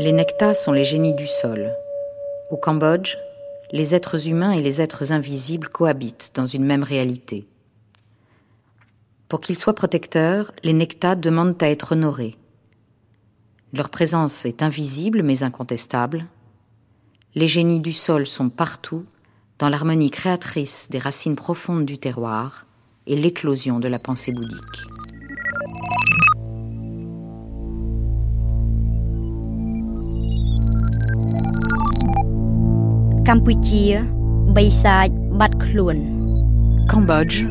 Les Nectas sont les génies du sol. Au Cambodge, les êtres humains et les êtres invisibles cohabitent dans une même réalité. Pour qu'ils soient protecteurs, les Nectas demandent à être honorés. Leur présence est invisible mais incontestable. Les génies du sol sont partout, dans l'harmonie créatrice des racines profondes du terroir et l'éclosion de la pensée bouddhique. Cambodge,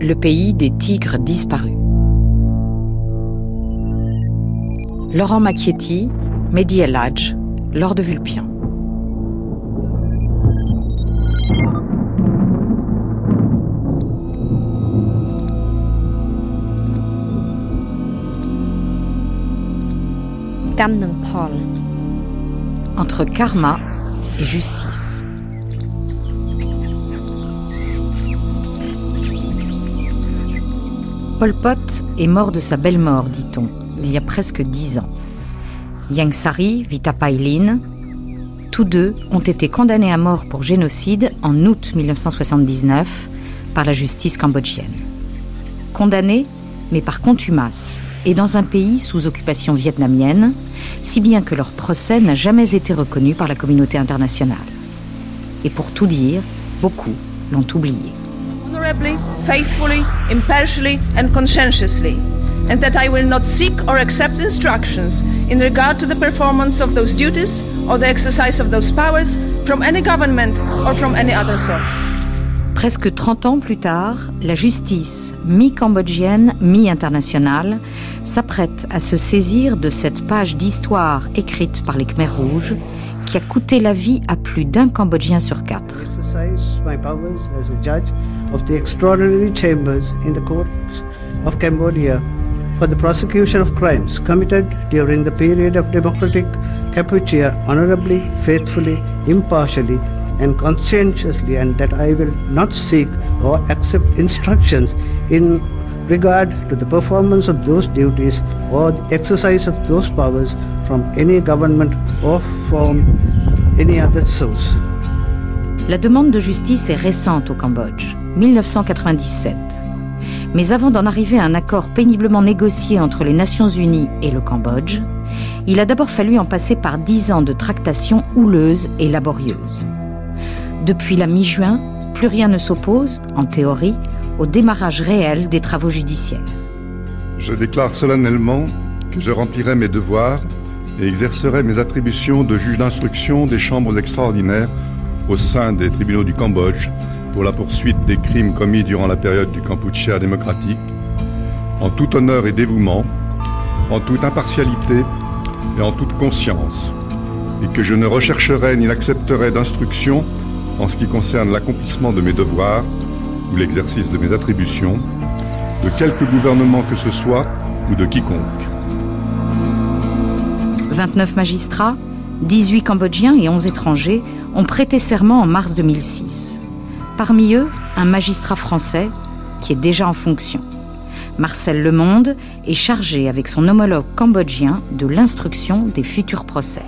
le pays des tigres disparus. Laurent Macchietti, Mehdi El Hadj, Lord de Vulpian. Entre karma et justice. Pol Pot est mort de sa belle mort, dit-on, il y a presque dix ans. Yang Sari, Vita Pailin, tous deux ont été condamnés à mort pour génocide en août 1979 par la justice cambodgienne. Condamnés, mais par contumace, et dans un pays sous occupation vietnamienne, si bien que leur procès n'a jamais été reconnu par la communauté internationale. Et pour tout dire, beaucoup l'ont oublié. honorably, faithfully, impartially, and conscientiously, and that I will not seek or accept instructions in regard to the performance of those duties or the exercise of those powers from any government or from any other source. Presque 30 ans plus tard, la justice, mi-cambodgienne, mi-internationale, s'apprête à se saisir de cette page d'histoire écrite par les Khmers rouges qui a coûté la vie à plus d'un Cambodgien sur quatre. for the prosecution of crimes committed during the period of democratic Kampuchea honorably, faithfully, impartially, and conscientiously, and that I will not seek or accept instructions in regard to the performance of those duties or the exercise of those powers from any government or from any other source. La demande de justice est récente au Cambodge, 1997. Mais avant d'en arriver à un accord péniblement négocié entre les Nations Unies et le Cambodge, il a d'abord fallu en passer par dix ans de tractations houleuses et laborieuses. Depuis la mi-juin, plus rien ne s'oppose, en théorie, au démarrage réel des travaux judiciaires. Je déclare solennellement que je remplirai mes devoirs et exercerai mes attributions de juge d'instruction des chambres extraordinaires au sein des tribunaux du Cambodge pour la poursuite des crimes commis durant la période du Kampuchea démocratique, en tout honneur et dévouement, en toute impartialité et en toute conscience, et que je ne rechercherai ni n'accepterai d'instruction en ce qui concerne l'accomplissement de mes devoirs ou l'exercice de mes attributions, de quelque gouvernement que ce soit ou de quiconque. 29 magistrats, 18 Cambodgiens et 11 étrangers ont prêté serment en mars 2006. Parmi eux, un magistrat français qui est déjà en fonction. Marcel Lemonde est chargé avec son homologue cambodgien de l'instruction des futurs procès.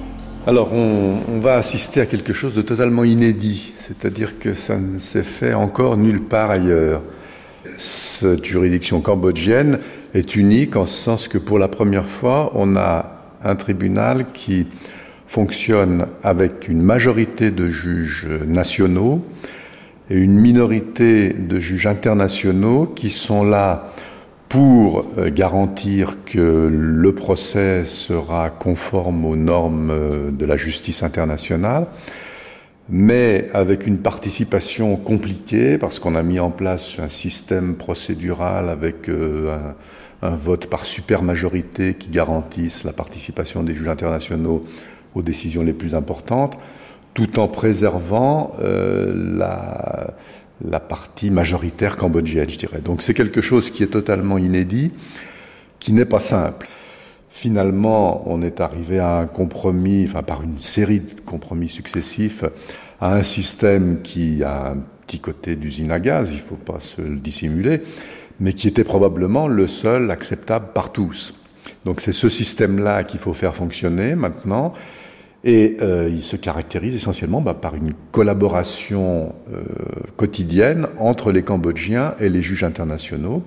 Alors on, va assister à quelque chose de totalement inédit, c'est-à-dire que ça ne s'est fait encore nulle part ailleurs. Cette juridiction cambodgienne est unique en ce sens que pour la première fois, on a un tribunal qui fonctionne avec une majorité de juges nationaux et une minorité de juges internationaux qui sont là pour garantir que le procès sera conforme aux normes de la justice internationale, mais avec une participation compliquée parce qu'on a mis en place un système procédural avec un, un vote par supermajorité qui garantisse la participation des juges internationaux aux décisions les plus importantes, tout en préservant euh, la, la partie majoritaire cambodgienne, je dirais. Donc c'est quelque chose qui est totalement inédit, qui n'est pas simple. Finalement, on est arrivé à un compromis, enfin par une série de compromis successifs, à un système qui a un petit côté d'usine à gaz, il ne faut pas se le dissimuler, mais qui était probablement le seul acceptable par tous. Donc c'est ce système-là qu'il faut faire fonctionner maintenant. Et euh, il se caractérise essentiellement bah, par une collaboration euh, quotidienne entre les Cambodgiens et les juges internationaux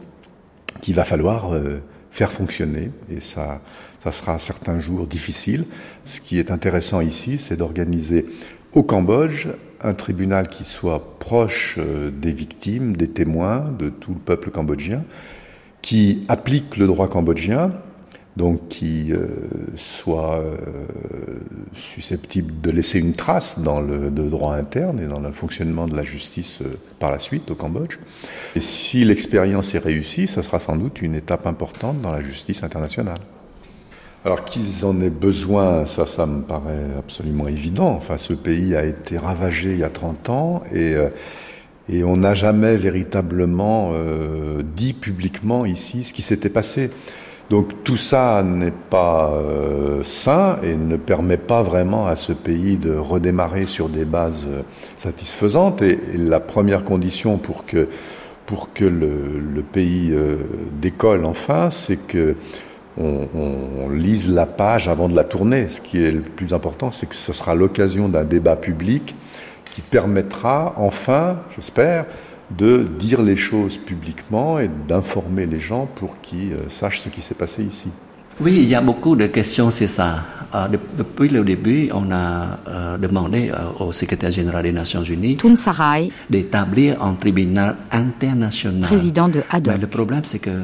qu'il va falloir euh, faire fonctionner. Et ça, ça sera certains jours difficile. Ce qui est intéressant ici, c'est d'organiser au Cambodge un tribunal qui soit proche des victimes, des témoins, de tout le peuple cambodgien, qui applique le droit cambodgien, donc qui euh, soit euh, susceptible de laisser une trace dans le, droit interne et dans le fonctionnement de la justice euh, par la suite au Cambodge. Et si l'expérience est réussie, ça sera sans doute une étape importante dans la justice internationale. Alors qu'ils en aient besoin, ça, ça me paraît absolument évident. Enfin, ce pays a été ravagé il y a 30 ans et, et on n'a jamais véritablement dit publiquement ici ce qui s'était passé. Donc tout ça n'est pas euh, sain et ne permet pas vraiment à ce pays de redémarrer sur des bases euh, satisfaisantes. Et, la première condition pour que, le, pays euh, décolle enfin, c'est que on, on, lise la page avant de la tourner. Ce qui est le plus important, c'est que ce sera l'occasion d'un débat public qui permettra enfin, j'espère, de dire les choses publiquement et d'informer les gens pour qu'ils euh, sachent ce qui s'est passé ici. Oui, il y a beaucoup de questions, c'est ça. Euh, depuis le début, on a euh, demandé au secrétaire général des Nations Unies d'établir un tribunal international. Président de ADOC. Mais le problème, c'est que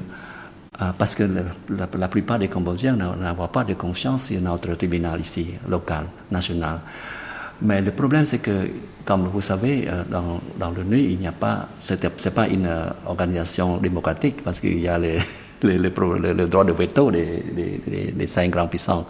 parce que la, la, plupart des Cambodgiens n'ont pas de confiance dans notre tribunal ici, local, national. Mais le problème, c'est que, comme vous savez, euh, dans, dans l'ONU, il n'y a pas, c'est pas une euh, organisation démocratique parce qu'il y a les, les, les, le droit de veto des, des, des, cinq grands puissants.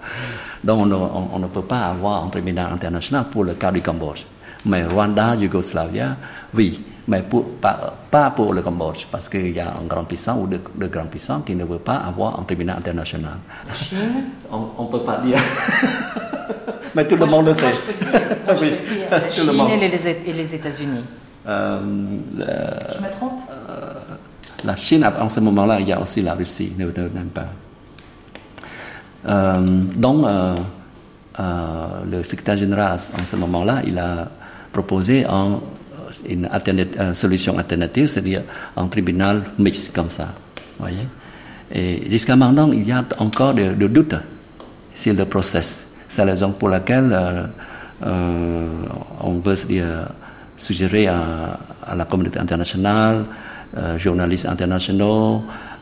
Donc on, on, on, ne peut pas avoir un tribunal international pour le cas du Cambodge. Mais Rwanda, Yougoslavia, oui, mais pour, pas, pas pour le Cambodge, parce qu'il y a un grand puissant ou deux, deux grands puissants qui ne veulent pas avoir un tribunal international. La Chine? On ne peut pas dire. mais tout le monde le sait. Moi, je peux dire. La Chine et les, États-Unis. Euh, je me trompe? euh, La Chine, en ce moment-là, il y a aussi la Russie, ne, n'aime pas. Euh, donc, euh, euh, le secrétaire général, en ce moment-là, il a proposé un, une, une, solution alternative, c'est-à-dire un tribunal mixte comme ça. Voyez Et jusqu'à maintenant, il y a encore des de doutes sur le process. C'est la raison pour laquelle euh, euh, on veut dire, suggérer à, la communauté internationale, euh, journalistes internationaux,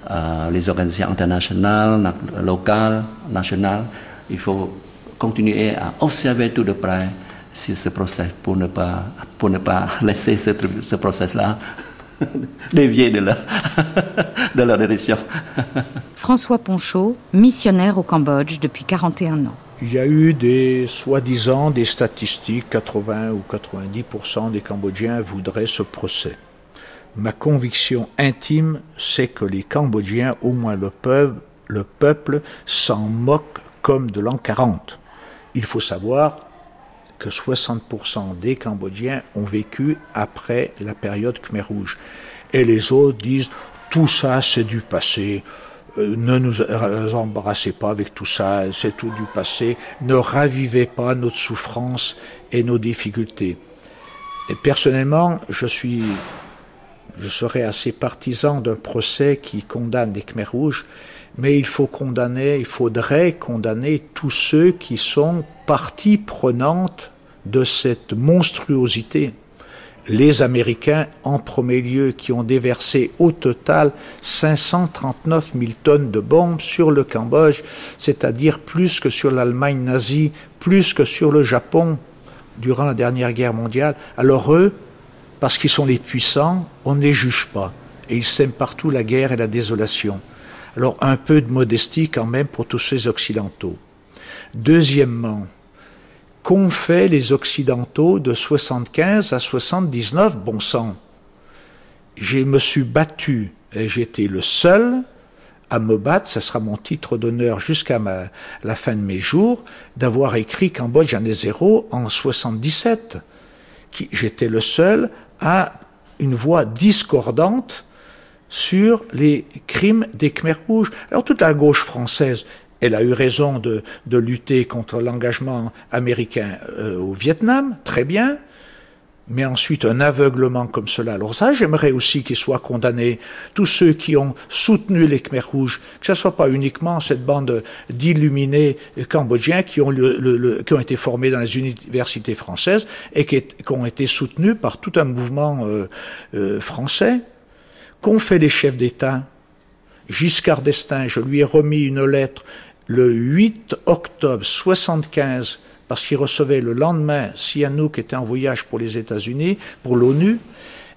euh, les organisations internationales, locales, nationales, il faut continuer à observer tout de près sur ce procès pour ne pas, pour ne pas laisser ce, ce process-là dévier de leur, de leur direction. François Ponchot, missionnaire au Cambodge depuis 41 ans. Il y a eu des, soi-disant, des statistiques, 80 ou 90% des Cambodgiens voudraient ce procès. Ma conviction intime, c'est que les Cambodgiens, au moins le peuple, le peuple s'en moque comme de l'an 40. Il faut savoir que 60% des Cambodgiens ont vécu après la période Khmer Rouge. Et les autres disent, tout ça c'est du passé, euh, ne nous embarrassez pas avec tout ça, c'est tout du passé, ne ravivez pas notre souffrance et nos difficultés. Et personnellement, je suis, je serais assez partisan d'un procès qui condamne les Khmer rouges, mais il faut condamner, il faudrait condamner tous ceux qui sont partie prenante de cette monstruosité les Américains en premier lieu qui ont déversé au total 539 000 tonnes de bombes sur le Cambodge, c'est-à-dire plus que sur l'Allemagne nazie, plus que sur le Japon durant la dernière guerre mondiale. Alors eux, parce qu'ils sont les puissants, on ne les juge pas. Et ils sèment partout la guerre et la désolation. Alors un peu de modestie quand même pour tous ces Occidentaux. Deuxièmement, qu'ont fait les Occidentaux de 75 à 79, bon sang. Je me suis battu et j'étais le seul à me battre, ce sera mon titre d'honneur jusqu'à la fin de mes jours, d'avoir écrit Cambodge année zéro en 77. J'étais le seul à une voix discordante sur les crimes des Khmers rouges. Alors toute la gauche française, elle a eu raison de, de lutter contre l'engagement américain euh, au Vietnam, très bien, mais ensuite un aveuglement comme cela. Alors ça, j'aimerais aussi qu'ils soient condamnés, tous ceux qui ont soutenu les Khmers rouges, que ce soit pas uniquement cette bande d'illuminés cambodgiens qui ont, le, qui ont été formés dans les universités françaises et qui, ont été soutenus par tout un mouvement euh, euh, français. Qu'ont fait les chefs d'État? Giscard d'Estaing, je lui ai remis une lettre le 8 octobre 75 parce qu'il recevait le lendemain Sihanouk était en voyage pour les États-Unis, pour l'ONU,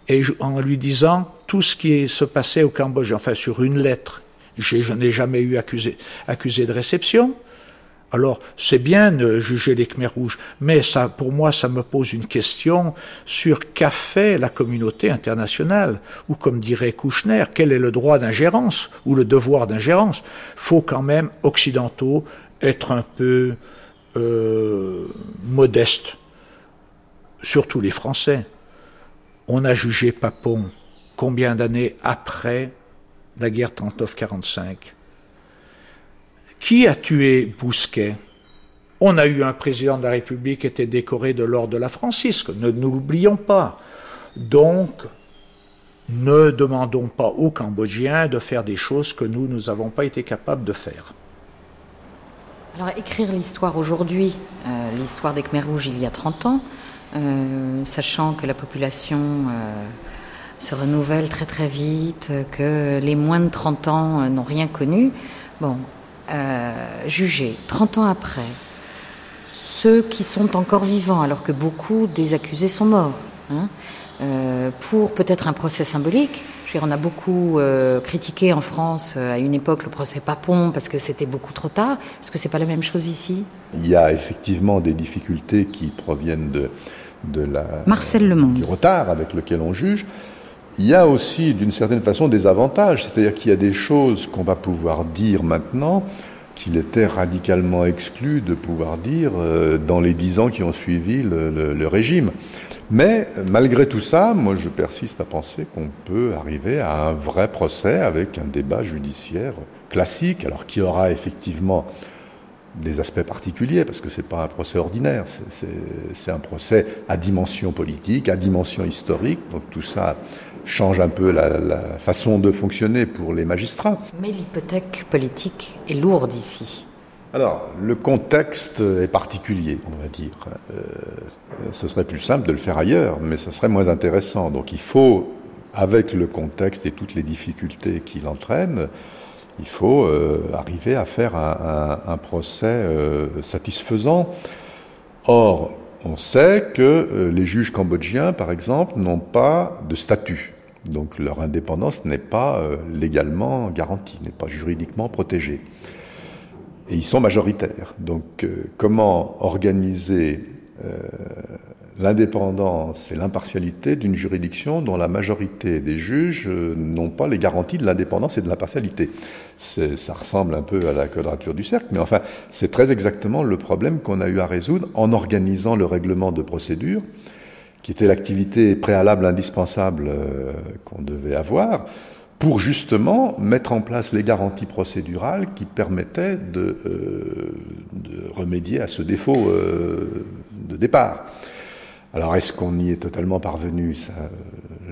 et en lui disant tout ce qui se passait au Cambodge, enfin sur une lettre. Je n'ai jamais eu accusé, accusé de réception. Alors, c'est bien de juger les Khmers rouges, mais ça, pour moi, ça me pose une question sur qu'a fait la communauté internationale, ou comme dirait Kouchner, quel est le droit d'ingérence, ou le devoir d'ingérence? Faut quand même, occidentaux, être un peu euh, modeste, surtout les Français. On a jugé Papon combien d'années après la guerre 39-45 Qui a tué Bousquet? On a eu un président de la République qui était décoré de l'ordre de la Francisque, ne nous l'oublions pas. Donc, ne demandons pas aux Cambodgiens de faire des choses que nous, nous n'avons pas été capables de faire. Alors écrire l'histoire aujourd'hui, euh, l'histoire des Khmer rouges il y a 30 ans, euh, sachant que la population euh, se renouvelle très très vite, que les moins de 30 ans n'ont rien connu, bon, juger 30 ans après ceux qui sont encore vivants alors que beaucoup des accusés sont morts, hein, pour peut-être un procès symbolique, on a beaucoup euh, critiqué en France euh, à une époque le procès Papon parce que c'était beaucoup trop tard. Est-ce que c'est pas la même chose ici? Il y a effectivement des difficultés qui proviennent de, de la, Marcel du retard avec lequel on juge. Il y a aussi, d'une certaine façon, des avantages. C'est-à-dire qu'il y a des choses qu'on va pouvoir dire maintenant qu'il était radicalement exclu de pouvoir dire euh, dans les dix ans qui ont suivi le régime. Mais malgré tout ça, moi je persiste à penser qu'on peut arriver à un vrai procès avec un débat judiciaire classique, alors qui aura effectivement des aspects particuliers, parce que ce n'est pas un procès ordinaire, c'est un procès à dimension politique, à dimension historique, donc tout ça change un peu la, la façon de fonctionner pour les magistrats. Mais l'hypothèque politique est lourde ici. Alors, le contexte est particulier, on va dire. Euh, ce serait plus simple de le faire ailleurs, mais ce serait moins intéressant. Donc il faut, avec le contexte et toutes les difficultés qu'il entraîne, il faut euh, arriver à faire un, procès euh, satisfaisant. Or, on sait que les juges cambodgiens, par exemple, n'ont pas de statut. Donc leur indépendance n'est pas légalement garantie, n'est pas juridiquement protégée et ils sont majoritaires. Donc euh, comment organiser euh, l'indépendance et l'impartialité d'une juridiction dont la majorité des juges euh, n'ont pas les garanties de l'indépendance et de l'impartialité? Ça ressemble un peu à la quadrature du cercle, mais enfin c'est très exactement le problème qu'on a eu à résoudre en organisant le règlement de procédure qui était l'activité préalable indispensable qu'on devait avoir, pour justement mettre en place les garanties procédurales qui permettaient de, euh, remédier à ce défaut euh, de départ. Alors est-ce qu'on y est totalement parvenu?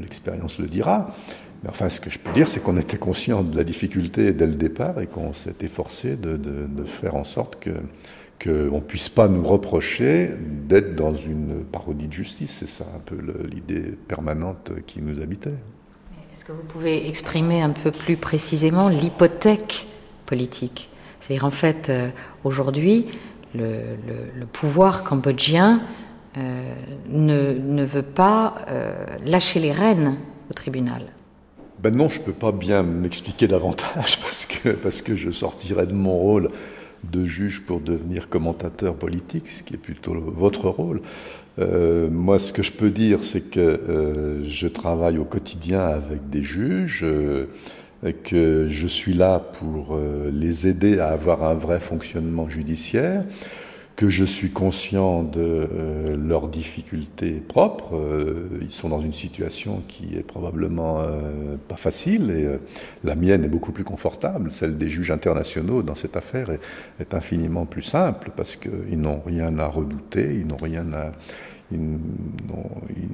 L'expérience le dira. Mais enfin, ce que je peux dire, c'est qu'on était conscient de la difficulté dès le départ et qu'on s'est efforcé de, faire en sorte que qu'on ne puisse pas nous reprocher d'être dans une parodie de justice. C'est ça un peu l'idée permanente qui nous habitait. Est-ce que vous pouvez exprimer un peu plus précisément l'hypothèque politique? C'est-à-dire en fait, euh, aujourd'hui, le, pouvoir cambodgien euh, ne, veut pas euh, lâcher les rênes au tribunal. Ben non, je ne peux pas bien m'expliquer davantage parce que, parce que je sortirais de mon rôle de juge pour devenir commentateur politique, ce qui est plutôt votre rôle. Euh, moi, ce que je peux dire, c'est que euh, je travaille au quotidien avec des juges, euh, que je suis là pour les aider à avoir un vrai fonctionnement judiciaire, que je suis conscient de euh, leurs difficultés propres. Euh, ils sont dans une situation qui est probablement euh, pas facile et la mienne est beaucoup plus confortable. Celle des juges internationaux dans cette affaire est, est infiniment plus simple parce qu'ils n'ont rien à redouter, ils n'ont rien à, ils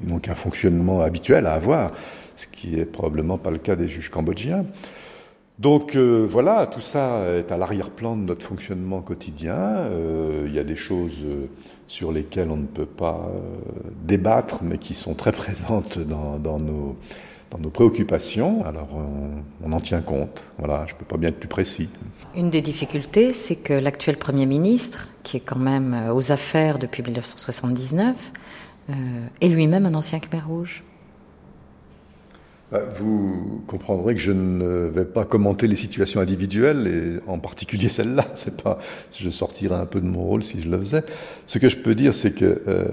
n'ont qu'un fonctionnement habituel à avoir, ce qui est probablement pas le cas des juges cambodgiens. Donc euh, voilà, tout ça est à l'arrière-plan de notre fonctionnement quotidien. Euh, il y a des choses euh, sur lesquelles on ne peut pas débattre, mais qui sont très présentes dans, nos, préoccupations. Alors on, en tient compte. Voilà, je ne peux pas bien être plus précis. Une des difficultés, c'est que l'actuel Premier ministre, qui est quand même aux affaires depuis 1979, est lui-même un ancien Khmer Rouge. Bah, vous comprendrez que je ne vais pas commenter les situations individuelles, et en particulier celle-là. C'est pas, je sortirais un peu de mon rôle si je le faisais. Ce que je peux dire, c'est que euh,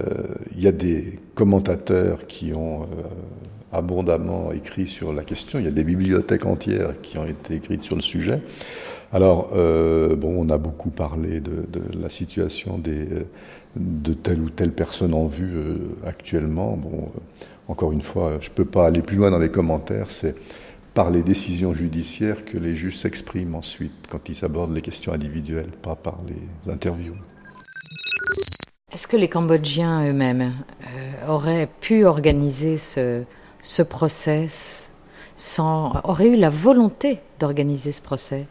il y a des commentateurs qui ont euh, abondamment écrit sur la question. Il y a des bibliothèques entières qui ont été écrites sur le sujet. Alors, euh, bon, on a beaucoup parlé de, la situation de telle ou telle personne en vue actuellement. Bon encore une fois, je ne peux pas aller plus loin dans les commentaires, c'est par les décisions judiciaires que les juges s'expriment ensuite quand ils abordent les questions individuelles, pas par les interviews. Est-ce que les Cambodgiens eux-mêmes euh, auraient pu organiser ce, ce procès sans, auraient eu la volonté d'organiser ce procès?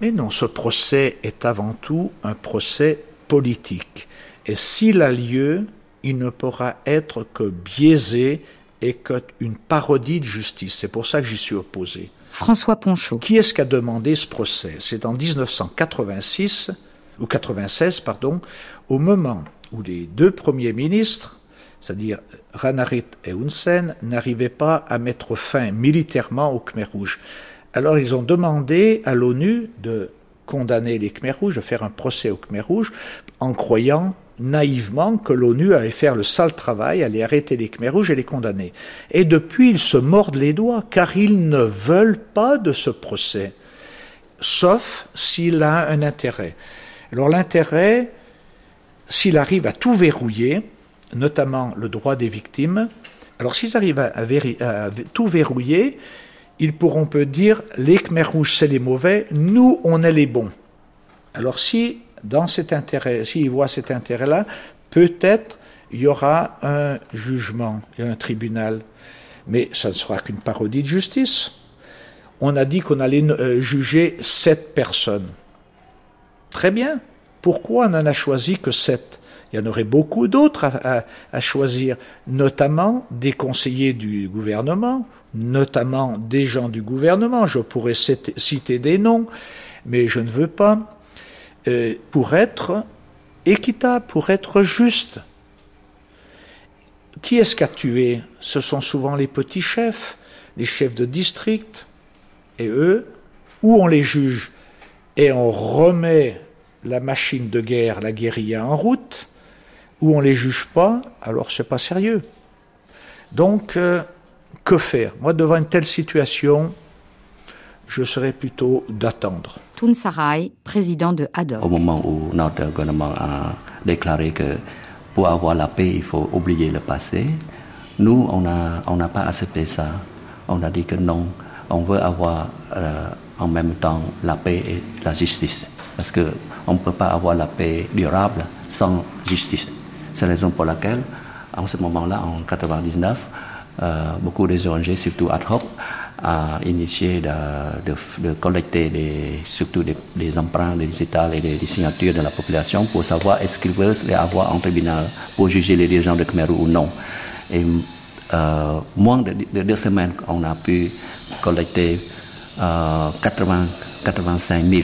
Mais non, ce procès est avant tout un procès politique. Et s'il a lieu, il ne pourra être que biaisé et qu'une parodie de justice. C'est pour ça que j'y suis opposé. François Ponchot. Qui est-ce qui a demandé ce procès? C'est en 1986, ou 96, pardon, au moment où les deux premiers ministres, c'est-à-dire Ranarit et Hun n'arrivaient pas à mettre fin militairement au Khmer Rouge. Alors ils ont demandé à l'ONU de condamner les Khmer Rouges, de faire un procès au Khmer Rouge, en croyant naïvement que l'ONU allait faire le sale travail, allait arrêter les Khmer rouges et les condamner. Et depuis, ils se mordent les doigts, car ils ne veulent pas de ce procès, sauf s'il a un intérêt. Alors l'intérêt, s'il arrive à tout verrouiller, notamment le droit des victimes, alors s'ils arrivent à, tout verrouiller, ils pourront peut dire les Khmer rouges c'est les mauvais, nous on est les bons. Alors si dans cet intérêt, s'il voit cet intérêt-là, peut-être il y aura un jugement un tribunal. Mais ça ne sera qu'une parodie de justice. On a dit qu'on allait euh, juger sept personnes. Très bien. Pourquoi on n'en a choisi que sept? Il y en aurait beaucoup d'autres à, choisir, notamment des conseillers du gouvernement, notamment des gens du gouvernement. Je pourrais citer des noms, mais je ne veux pas. Euh, pour être équitable, pour être juste. Qui est-ce qu'a tué? Ce sont souvent les petits chefs, les chefs de district. Et eux, où on les juge? Et on remet la machine de guerre, la guérilla en route, où on les juge pas, alors c'est pas sérieux. Donc, euh, que faire? Moi, devant une telle situation, je serais plutôt d'attendre. Tun Sarai, président de ADOC. Au moment où notre gouvernement a déclaré que pour avoir la paix, il faut oublier le passé, nous, on n'a pas accepté ça. On a dit que non, on veut avoir euh, en même temps la paix et la justice. Parce qu'on ne peut pas avoir la paix durable sans justice. C'est la raison pour laquelle, en ce moment-là, en 1999, euh, beaucoup des ONG, surtout ad hoc, a initié de, collecter des, surtout des, empreintes, des et des, signatures de la population pour savoir est-ce qu'ils veulent les avoir en tribunal pour juger les dirigeants de Khmer ou non. Et euh, moins de, de, deux semaines, on a pu collecter euh, 80, 85 000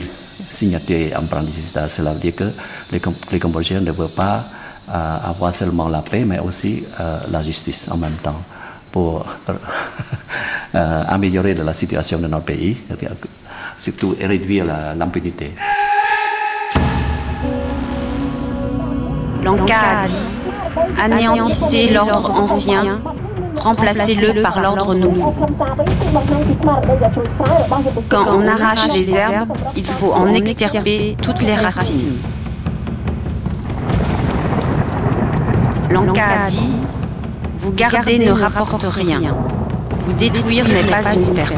signatures et empreintes des. Cela veut dire que les, Cambodgiens ne veulent pas euh, avoir seulement la paix, mais aussi euh, la justice en même temps pour euh, améliorer la situation de notre pays, surtout réduire l'impunité. L'ANCA a dit anéantissez l'ordre ancien, remplacez-le par l'ordre nouveau. Quand on arrache les herbes, il faut en extirper toutes les racines. Lanka a dit Vous garder ne rapporte rien. Vous détruire n'est pas une perte.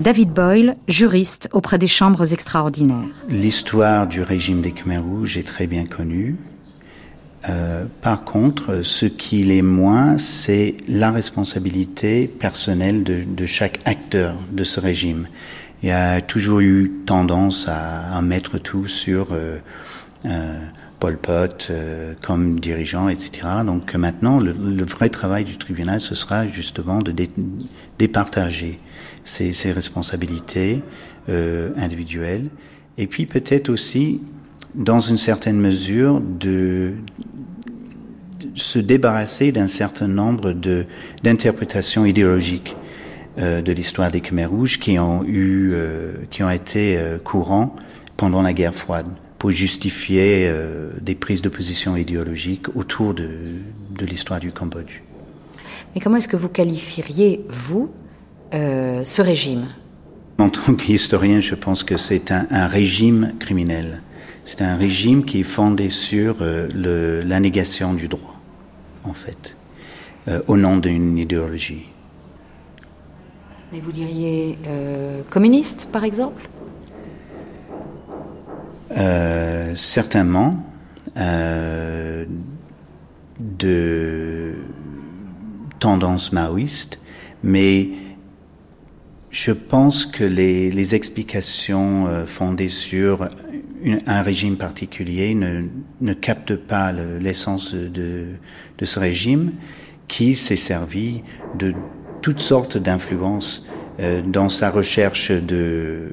David Boyle, juriste auprès des chambres extraordinaires. L'histoire du régime des Khmers rouges est très bien connue. Euh, par contre, ce qui l'est moins, c'est la responsabilité personnelle de, de, chaque acteur de ce régime. Il y a toujours eu tendance à, à mettre tout sur euh, euh, Pol Pot euh, comme dirigeant, etc. Donc maintenant, le, vrai travail du tribunal, ce sera justement de dé, départager ces, responsabilités euh, individuelles, et puis peut-être aussi dans une certaine mesure, de, se débarrasser d'un certain nombre de d'interprétations idéologiques euh, de l'histoire des Khmers rouges qui ont eu, euh, qui ont été euh, courants pendant la guerre froide pour justifier euh, des prises de position idéologiques autour de, de l'histoire du Cambodge. Mais comment est-ce que vous qualifieriez, vous, euh, ce régime? En tant qu'historien, je pense que c'est un, un régime criminel. C'est un régime qui est fondé sur euh, le, la négation du droit, en fait, au nom d'une idéologie. Mais vous diriez communiste, par exemple? Euh, Certainement. Euh, de tendance maoïste, mais je pense que les, les explications euh, fondées sur une, un régime particulier ne, ne captent pas l'essence de, de, ce régime qui s'est servi de toutes sortes d'influences euh, dans sa recherche de,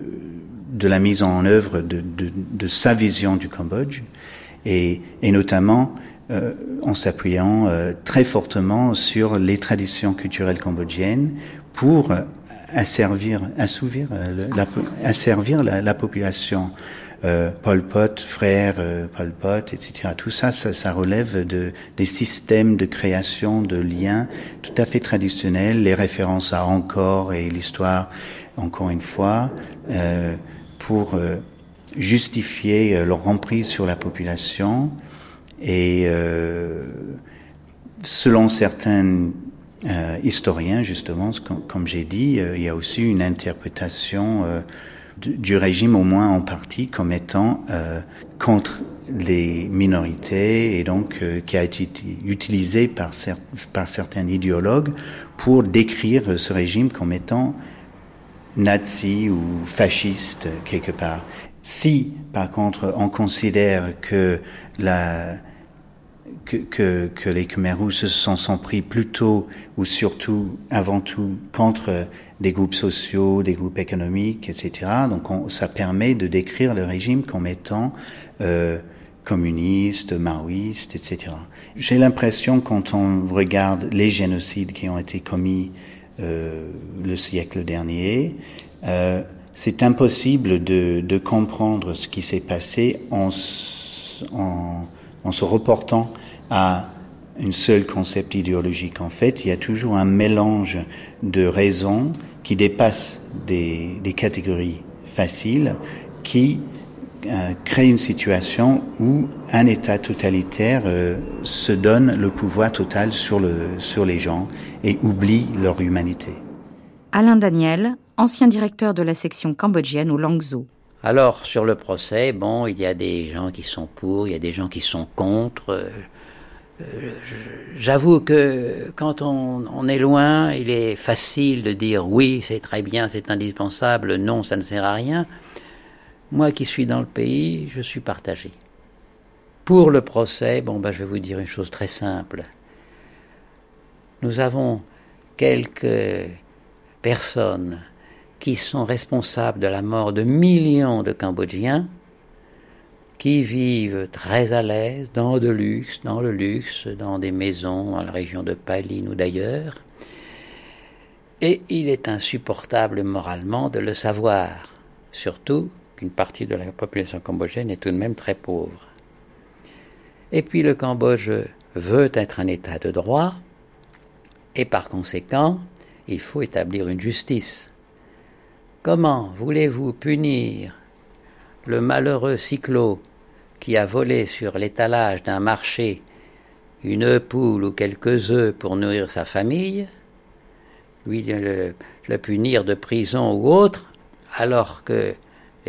de la mise en œuvre de, de, de sa vision du Cambodge et, et notamment euh, en s'appuyant euh, très fortement sur les traditions culturelles cambodgiennes pour euh, asservir, assouvir, euh, la, asservir la, la population. Euh, Pol Pot, frère Pol Pot, etc. Tout ça, ça, ça relève de des systèmes de création de liens tout à fait traditionnels, les références à Angkor et l'histoire, encore une fois, euh, pour euh, justifier euh, leur emprise sur la population. Et euh, selon certains historiens, justement, comme, j'ai dit, il y a aussi une interprétation du, régime, au moins en partie, comme étant contre les minorités et donc qui a été utilisé par, par certains idéologues pour décrire ce régime comme étant nazi ou fasciste quelque part. Si, par contre, on considère que la que, que, que les Khmer se sont, sont pris plutôt ou surtout, avant tout, contre des groupes sociaux, des groupes économiques, etc. Donc on, ça permet de décrire le régime comme étant euh, communiste, maoïste, etc. J'ai l'impression quand on regarde les génocides qui ont été commis le siècle dernier, euh, c'est impossible de, de, comprendre ce qui s'est passé en, en, en se reportant à un seul concept idéologique. En fait, il y a toujours un mélange de raisons qui dépassent des, des catégories faciles qui euh, crée une situation où un État totalitaire euh, se donne le pouvoir total sur, le, sur les gens et oublie leur humanité. Alain Daniel, ancien directeur de la section cambodgienne au Langzhou. Alors, sur le procès, bon, il y a des gens qui sont pour, il y a des gens qui sont contre. Euh, J'avoue que quand on, on, est loin, il est facile de dire oui, c'est très bien, c'est indispensable, non, ça ne sert à rien. Moi qui suis dans le pays, je suis partagé. Pour le procès, bon, ben, je vais vous dire une chose très simple. Nous avons quelques personnes qui sont responsables de la mort de millions de Cambodgiens qui vivent très à l'aise dans de luxe, dans le luxe, dans des maisons dans la région de Palin ou d'ailleurs. Et il est insupportable moralement de le savoir, surtout qu'une partie de la population cambodgienne est tout de même très pauvre. Et puis le Cambodge veut être un État de droit, et par conséquent, il faut établir une justice. Comment voulez-vous punir le malheureux cyclo qui a volé sur l'étalage d'un marché une poule ou quelques œufs pour nourrir sa famille, lui le, le punir de prison ou autre, alors que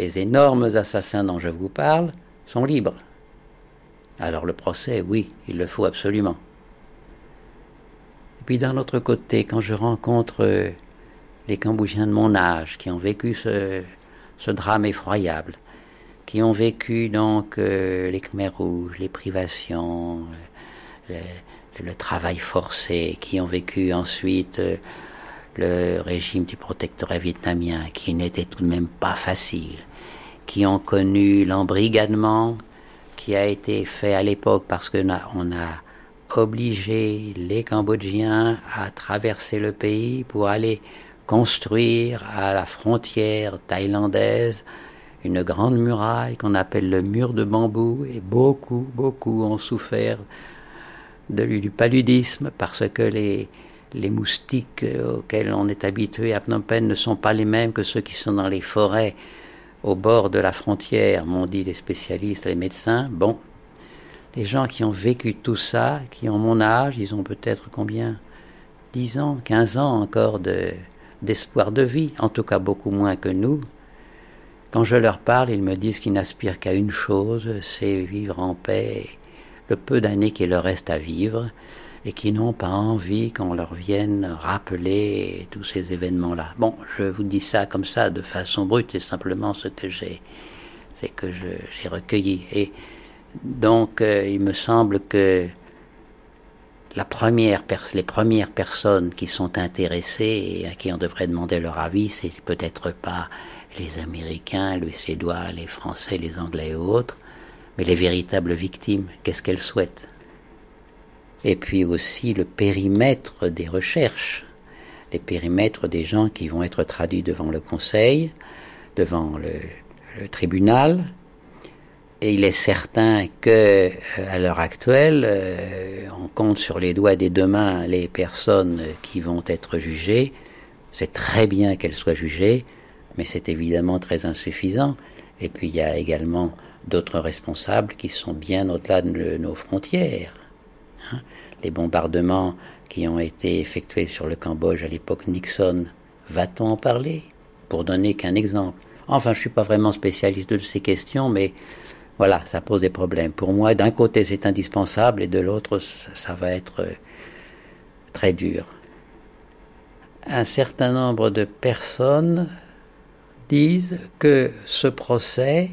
les énormes assassins dont je vous parle sont libres. Alors le procès, oui, il le faut absolument. Et puis d'un autre côté, quand je rencontre les Cambodgiens de mon âge qui ont vécu ce, drame effroyable, qui ont vécu donc euh, les Khmers rouges, les privations, le, travail forcé, qui ont vécu ensuite euh, le régime du protectorat vietnamien, qui n'était tout de même pas facile, qui ont connu l'embrigadement qui a été fait à l'époque parce qu'on a, on a obligé les Cambodgiens à traverser le pays pour aller construire à la frontière thaïlandaise une grande muraille qu'on appelle le mur de bambou et beaucoup, beaucoup ont souffert de, du paludisme parce que les, les moustiques auxquels on est habitué à Phnom Penh ne sont pas les mêmes que ceux qui sont dans les forêts au bord de la frontière, m'ont dit les spécialistes, les médecins. Bon, les gens qui ont vécu tout ça, qui ont mon âge, ils ont peut-être combien? 10 ans, 15 ans encore de, d'espoir de vie, en tout cas beaucoup moins que nous. Quand je leur parle, ils me disent qu'ils n'aspirent qu'à une chose, c'est vivre en paix le peu d'années qu'il leur reste à vivre et qui n'ont pas envie qu'on leur vienne rappeler tous ces événements-là. Bon, je vous dis ça comme ça de façon brute, c'est simplement ce que j'ai, c'est que j'ai recueilli. Et donc, euh, il me semble que la première les premières personnes qui sont intéressées et à qui on devrait demander leur avis, c'est peut-être pas les Américains, les Suédois, les Français, les Anglais et autres, mais les véritables victimes. Qu'est-ce qu'elles souhaitent? Et puis aussi le périmètre des recherches, les périmètres des gens qui vont être traduits devant le Conseil, devant le, tribunal. Et il est certain que, euh, à l'heure actuelle, euh, on compte sur les doigts des deux mains les personnes qui vont être jugées. C'est très bien qu'elles soient jugées, mais c'est évidemment très insuffisant. Et puis il y a également d'autres responsables qui sont bien au-delà de nos frontières. Hein. les bombardements qui ont été effectués sur le Cambodge à l'époque Nixon, va-t-on en parler? Pour donner qu'un exemple. Enfin, je ne suis pas vraiment spécialiste de ces questions, mais voilà, ça pose des problèmes. Pour moi, d'un côté, c'est indispensable, et de l'autre, ça, va être euh, très dur. Un certain nombre de personnes disent que ce procès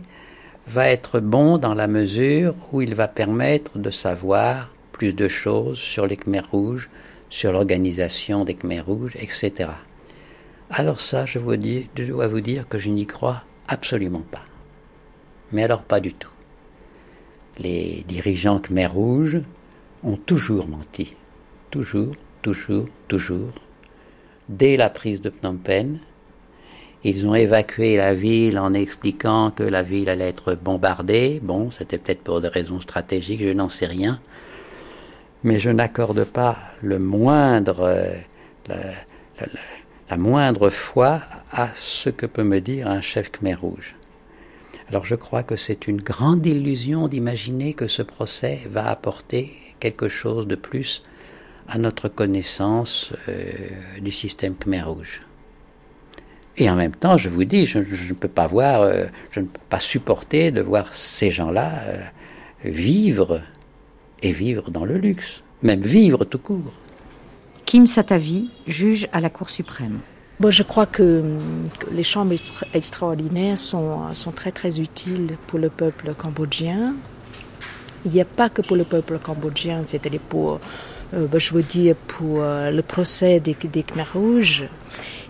va être bon dans la mesure où il va permettre de savoir plus de choses sur les Khmers rouges, sur l'organisation des Khmers rouges, etc. Alors ça, je, je dois vous dire que je n'y crois absolument pas. Mais alors pas du tout. Les dirigeants Khmer rouges ont toujours menti. Toujours, toujours, toujours. Dès la prise de Phnom Penh, ils ont évacué la ville en expliquant que la ville allait être bombardée. Bon, c'était peut-être pour des raisons stratégiques, je n'en sais rien mais je n'accorde pas le moindre, euh, la, moindre foi à ce que peut me dire un chef Khmer rouge. Alors je crois que c'est une grande illusion d'imaginer que ce procès va apporter quelque chose de plus à notre connaissance euh, du système Khmer rouge. Et en même temps, je vous dis, je, ne peux pas voir, euh, je ne peux pas supporter de voir ces gens-là vivre et vivre dans le luxe, même vivre tout court. Kim Satavi, juge à la Cour suprême. Bon, je crois que, les chambres extraordinaires sont, sont très très utiles pour le peuple cambodgien. Il n'y a pas que pour le peuple cambodgien, c'est-à-dire pour, euh, ben, je veux dire, pour euh, le procès des, des Khmer rouges.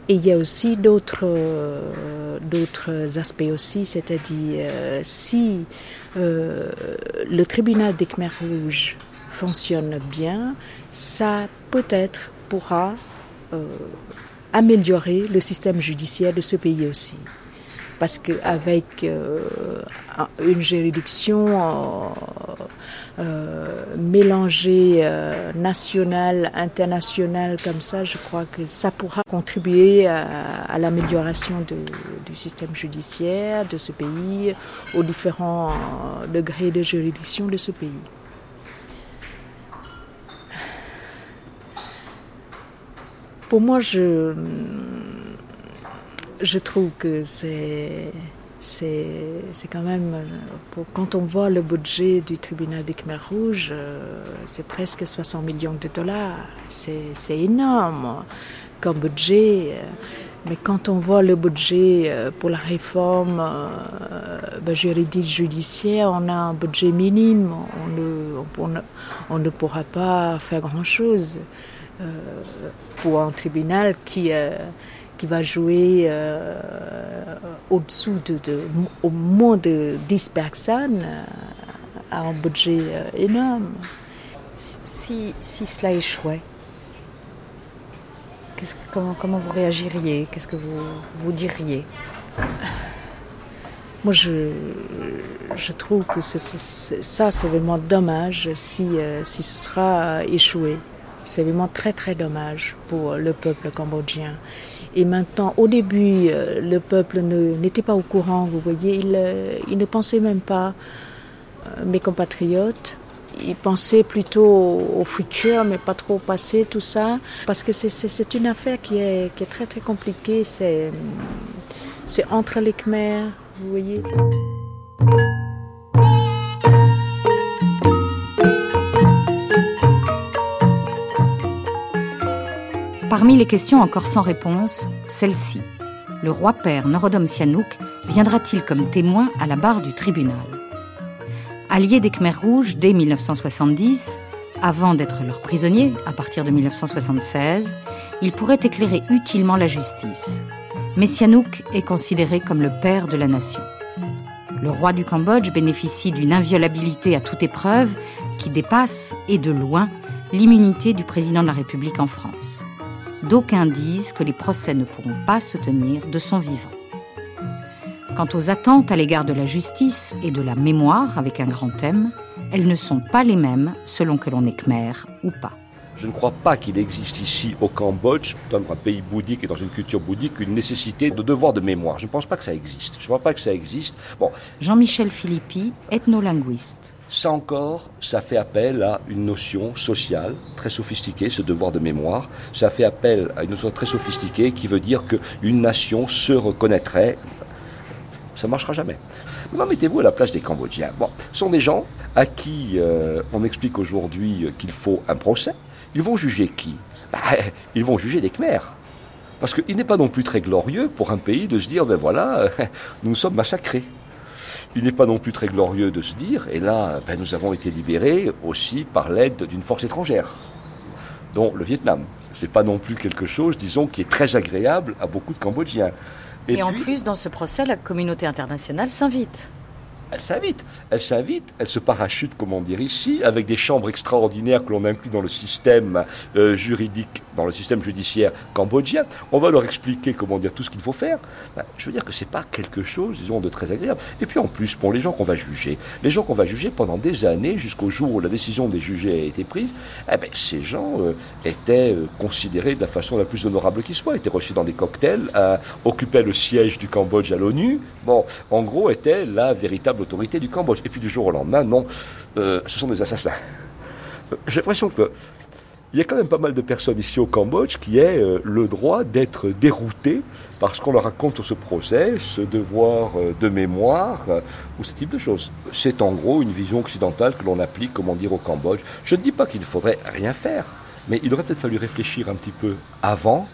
Et il y a aussi d'autres euh, d'autres aspects aussi, c'est-à-dire si euh, le tribunal des Khmer rouges fonctionne bien, ça peut-être pourra euh, améliorer le système judiciaire de ce pays aussi. Parce qu'avec euh, une juridiction euh, mélangée, nationale, internationale comme ça, je crois que ça pourra contribuer à, l'amélioration du système judiciaire de ce pays, aux différents degrés de juridiction de ce pays. Pour moi, je, je trouve que c'est c'est quand même, quand on voit le budget du tribunal des Khmer Rouges, euh, c'est presque 60 millions de dollars. C'est énorme comme budget. Mais quand on voit le budget euh, pour la réforme ben, juridique judiciaire, on a un budget minime. On ne, on on ne pourra pas faire grand-chose pour un tribunal qui qui va jouer euh, au-dessous de, au moins de 10 personnes euh, à un budget euh, énorme. Si, si cela échouait, comment, comment vous réagiriez? Qu'est-ce que vous, vous diriez? Moi, je, je trouve que ça, c'est vraiment dommage si, si ce sera échoué. C'est vraiment très, très dommage pour le peuple cambodgien. Et maintenant, au début, euh, le peuple n'était pas au courant, vous voyez, il, euh, il ne pensait même pas, euh, mes compatriotes, ils pensaient plutôt au futur, mais pas trop au passé, tout ça. Parce que c'est une affaire qui est, qui est très très compliquée. C'est entre les Khmers, vous voyez. Parmi les questions encore sans réponse, celle-ci. Le roi-père Norodom Sihanouk viendra-t-il comme témoin à la barre du tribunal? Allié des Khmers rouges dès 1970, avant d'être leur prisonnier à partir de 1976, il pourrait éclairer utilement la justice. Mais Sihanouk est considéré comme le père de la nation. Le roi du Cambodge bénéficie d'une inviolabilité à toute épreuve qui dépasse, et de loin, l'immunité du président de la République en France d'aucuns disent que les procès ne pourront pas se tenir de son vivant. Quant aux attentes à l'égard de la justice et de la mémoire avec un grand thème, elles ne sont pas les mêmes selon que l'on est khmer ou pas. Je ne crois pas qu'il existe ici au Cambodge, dans un pays bouddhique et dans une culture bouddhique, une nécessité de devoir de mémoire. Je ne pense pas que ça existe. Je ne crois pas que ça existe. Bon. Jean-Michel Philippi, ethnolinguiste. Ça encore, ça fait appel à une notion sociale très sophistiquée, ce devoir de mémoire. Ça fait appel à une notion très sophistiquée qui veut dire qu'une nation se reconnaîtrait. Ça ne marchera jamais. Non, mettez-vous à la place des Cambodgiens? Bon, ce sont des gens à qui euh, on explique aujourd'hui qu'il faut un procès. Ils vont juger qui? Bah, Ils vont juger des Khmers. Parce qu'il n'est pas non plus très glorieux pour un pays de se dire, ben voilà, nous sommes massacrés. Il n'est pas non plus très glorieux de se dire, et là, ben, nous avons été libérés aussi par l'aide d'une force étrangère, dont le Vietnam. C'est pas non plus quelque chose, disons, qui est très agréable à beaucoup de Cambodgiens. Et, en plus, dans ce procès, la communauté internationale s'invite elle s'invite. Elle s'invite, elle se parachute, comment dire, ici, avec des chambres extraordinaires que l'on inclut dans le système euh, juridique, dans le système judiciaire cambodgien. On va leur expliquer, comment dire, tout ce qu'il faut faire. Ben, je veux dire que c'est pas quelque chose, disons, de très agréable. Et puis en plus, pour les gens qu'on va juger, les gens qu'on va juger pendant des années, jusqu'au jour où la décision des jugés a été prise, eh ben, ces gens euh, étaient euh, considérés de la façon la plus honorable qui soit, étaient reçus dans des cocktails, occupaient le siège du Cambodge à l'ONU. Bon, en gros, étaient la véritable l'autorité du Cambodge. Et puis du jour au lendemain, non, euh, ce sont des assassins. Euh, j'ai l'impression que il y a quand même pas mal de personnes ici au Cambodge qui aient euh, le droit d'être déroutées parce qu'on leur raconte ce procès, ce devoir de mémoire ou ce type de choses. C'est en gros une vision occidentale que l'on applique, comment dire, au Cambodge. Je ne dis pas qu'il ne faudrait rien faire, mais il aurait peut-être fallu réfléchir un petit peu avant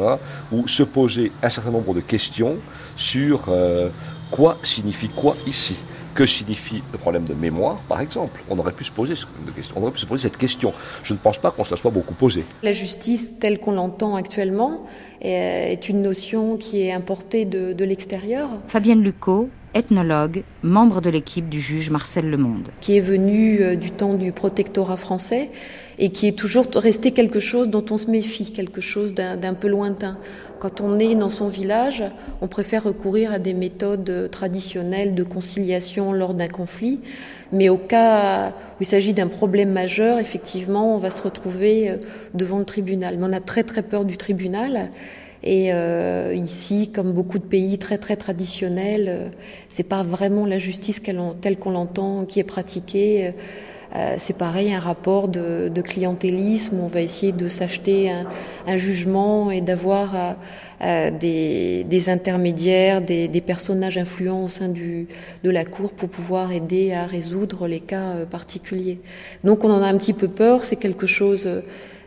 hein, ou se poser un certain nombre de questions sur quoi signifie quoi ici? Que signifie le problème de mémoire, par exemple? On aurait pu se poser, on aurait pu se poser cette question. Je ne pense pas qu'on se la soit beaucoup posée. La justice, telle qu'on l'entend actuellement, est une notion qui est importée de, de l'extérieur. Fabienne Lucot, ethnologue, membre de l'équipe du juge Marcel Lemonde. Qui est venu euh, du temps du protectorat français et qui est toujours resté quelque chose dont on se méfie, quelque chose d'un peu lointain. Quand on est dans son village, on préfère recourir à des méthodes traditionnelles de conciliation lors d'un conflit, mais au cas où il s'agit d'un problème majeur, effectivement, on va se retrouver euh, devant le tribunal. Mais on a très très peur du tribunal. Et euh, ici, comme beaucoup de pays très très traditionnels, euh, c'est pas vraiment la justice telle qu'on l'entend qui est pratiquée. Euh, c'est pareil, un rapport de, de, clientélisme. On va essayer de s'acheter un, un, jugement et d'avoir euh, euh, des, des, intermédiaires, des, des, personnages influents au sein du, de la cour pour pouvoir aider à résoudre les cas particuliers. Donc on en a un petit peu peur. C'est quelque chose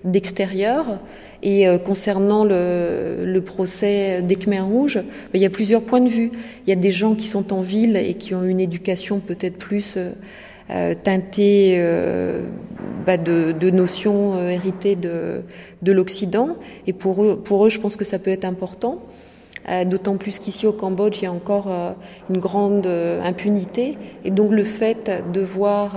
d'extérieur. Et concernant le, le procès des Khmer rouges, ben, il y a plusieurs points de vue. Il y a des gens qui sont en ville et qui ont une éducation peut-être plus euh, teinté euh, bah, de, de, notions euh, héritées de, de l'Occident. Et pour eux, pour eux, je pense que ça peut être important. D'autant plus qu'ici au Cambodge, il y a encore une grande impunité. Et donc le fait de voir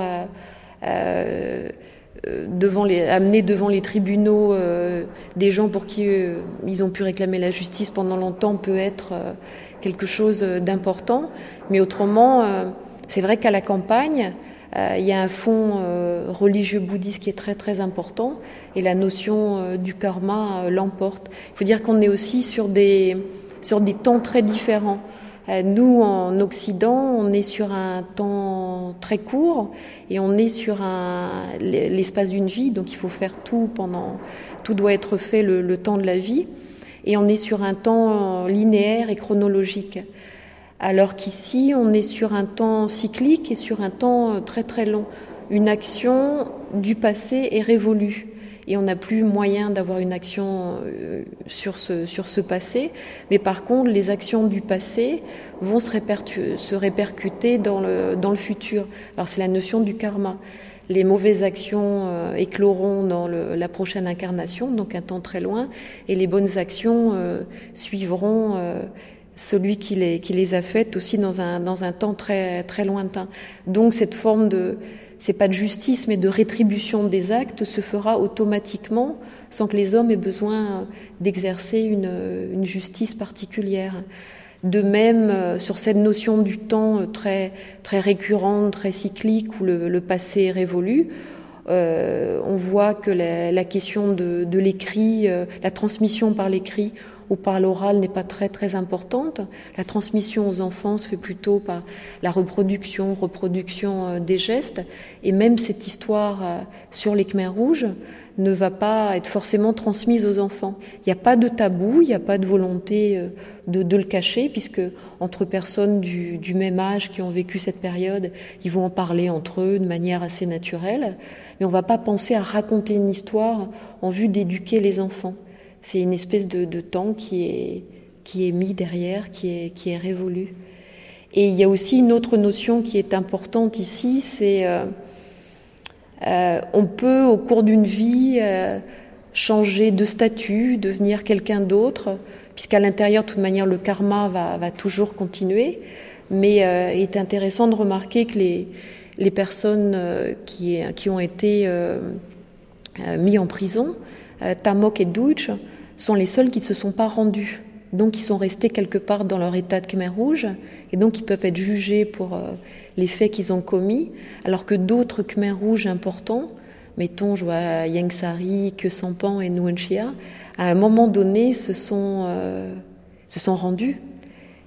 devant les, amener devant les tribunaux euh, des gens pour qui euh, ils ont pu réclamer la justice pendant longtemps peut être euh, quelque chose d'important. Mais autrement, c'est vrai qu'à la campagne, euh, il y a un fond euh, religieux bouddhiste qui est très très important et la notion euh, du karma l'emporte. Il faut dire qu'on est aussi sur des, sur des temps très différents. Nous, en Occident, on est sur un temps très court et on est sur l'espace d'une vie, donc il faut faire tout pendant, tout doit être fait le temps de la vie, et on est sur un temps linéaire et chronologique alors qu'ici, on est sur un temps cyclique et sur un temps euh, très très long. Une action du passé est révolue et on n'a plus moyen d'avoir une action euh, sur ce, sur ce passé, mais par contre, les actions du passé vont se, répercuter dans le, dans le futur. Alors c'est la notion du karma. Les mauvaises actions euh, écloront dans la prochaine incarnation, donc un temps très loin, et les bonnes actions suivront celui qui les, a faites aussi dans un, temps très, lointain. Donc cette forme de, c'est pas de justice, mais de rétribution des actes se fera automatiquement sans que les hommes aient besoin d'exercer une, justice particulière. De même, euh, sur cette notion du temps euh, très, récurrente, très cyclique, où le, passé est révolu, euh, on voit que la, question de, l'écrit, la transmission par l'écrit, ou par l'oral n'est pas très très importante. La transmission aux enfants se fait plutôt par la reproduction, reproduction euh, des gestes. Et même cette histoire euh, sur les Khmers rouges ne va pas être forcément transmise aux enfants. Il n'y a pas de tabou, il n'y a pas de volonté euh, de, de, le cacher, puisque entre personnes du, du, même âge qui ont vécu cette période, ils vont en parler entre eux de manière assez naturelle. Mais on ne va pas penser à raconter une histoire en vue d'éduquer les enfants. C'est une espèce de, temps qui est, qui est mis derrière, qui est, qui est révolu. Et il y a aussi une autre notion qui est importante ici, c'est euh, euh, on peut au cours d'une vie euh, changer de statut, devenir quelqu'un d'autre, puisqu'à l'intérieur, de toute manière, le karma va, va toujours continuer. Mais euh, il est intéressant de remarquer que les, les personnes qui, qui ont été euh, mis en prison, Tamok et Douch, sont les seuls qui ne se sont pas rendus. Donc ils sont restés quelque part dans leur état de Khmer rouge et donc ils peuvent être jugés pour euh, les faits qu'ils ont commis, alors que d'autres Khmer rouges importants, mettons je vois Yang Sari, Que Sampan et Nguyen Chia, à un moment donné se sont, euh, se sont rendus.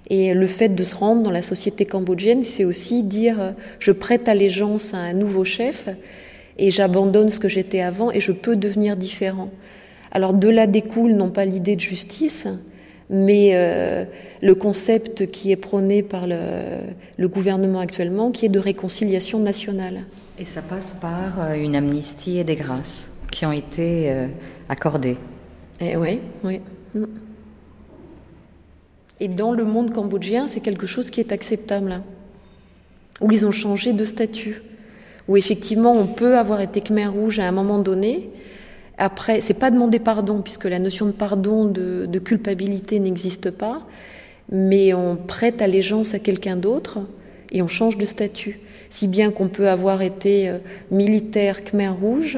Et le fait de se rendre dans la société cambodgienne, c'est aussi dire euh, je prête allégeance à un nouveau chef et j'abandonne ce que j'étais avant et je peux devenir différent. Alors de là découle non pas l'idée de justice, mais euh, le concept qui est prôné par le, le, gouvernement actuellement, qui est de réconciliation nationale. Et ça passe par euh, une amnistie et des grâces qui ont été euh, accordées. Et eh oui, oui. Mm. Et dans le monde cambodgien, c'est quelque chose qui est acceptable, où ils ont changé de statut, où effectivement on peut avoir été Khmer rouge à un moment donné, après, c'est pas demander pardon, puisque la notion de pardon, de, culpabilité n'existe pas, mais on prête allégeance à quelqu'un d'autre et on change de statut. Si bien qu'on peut avoir été euh, militaire Khmer rouge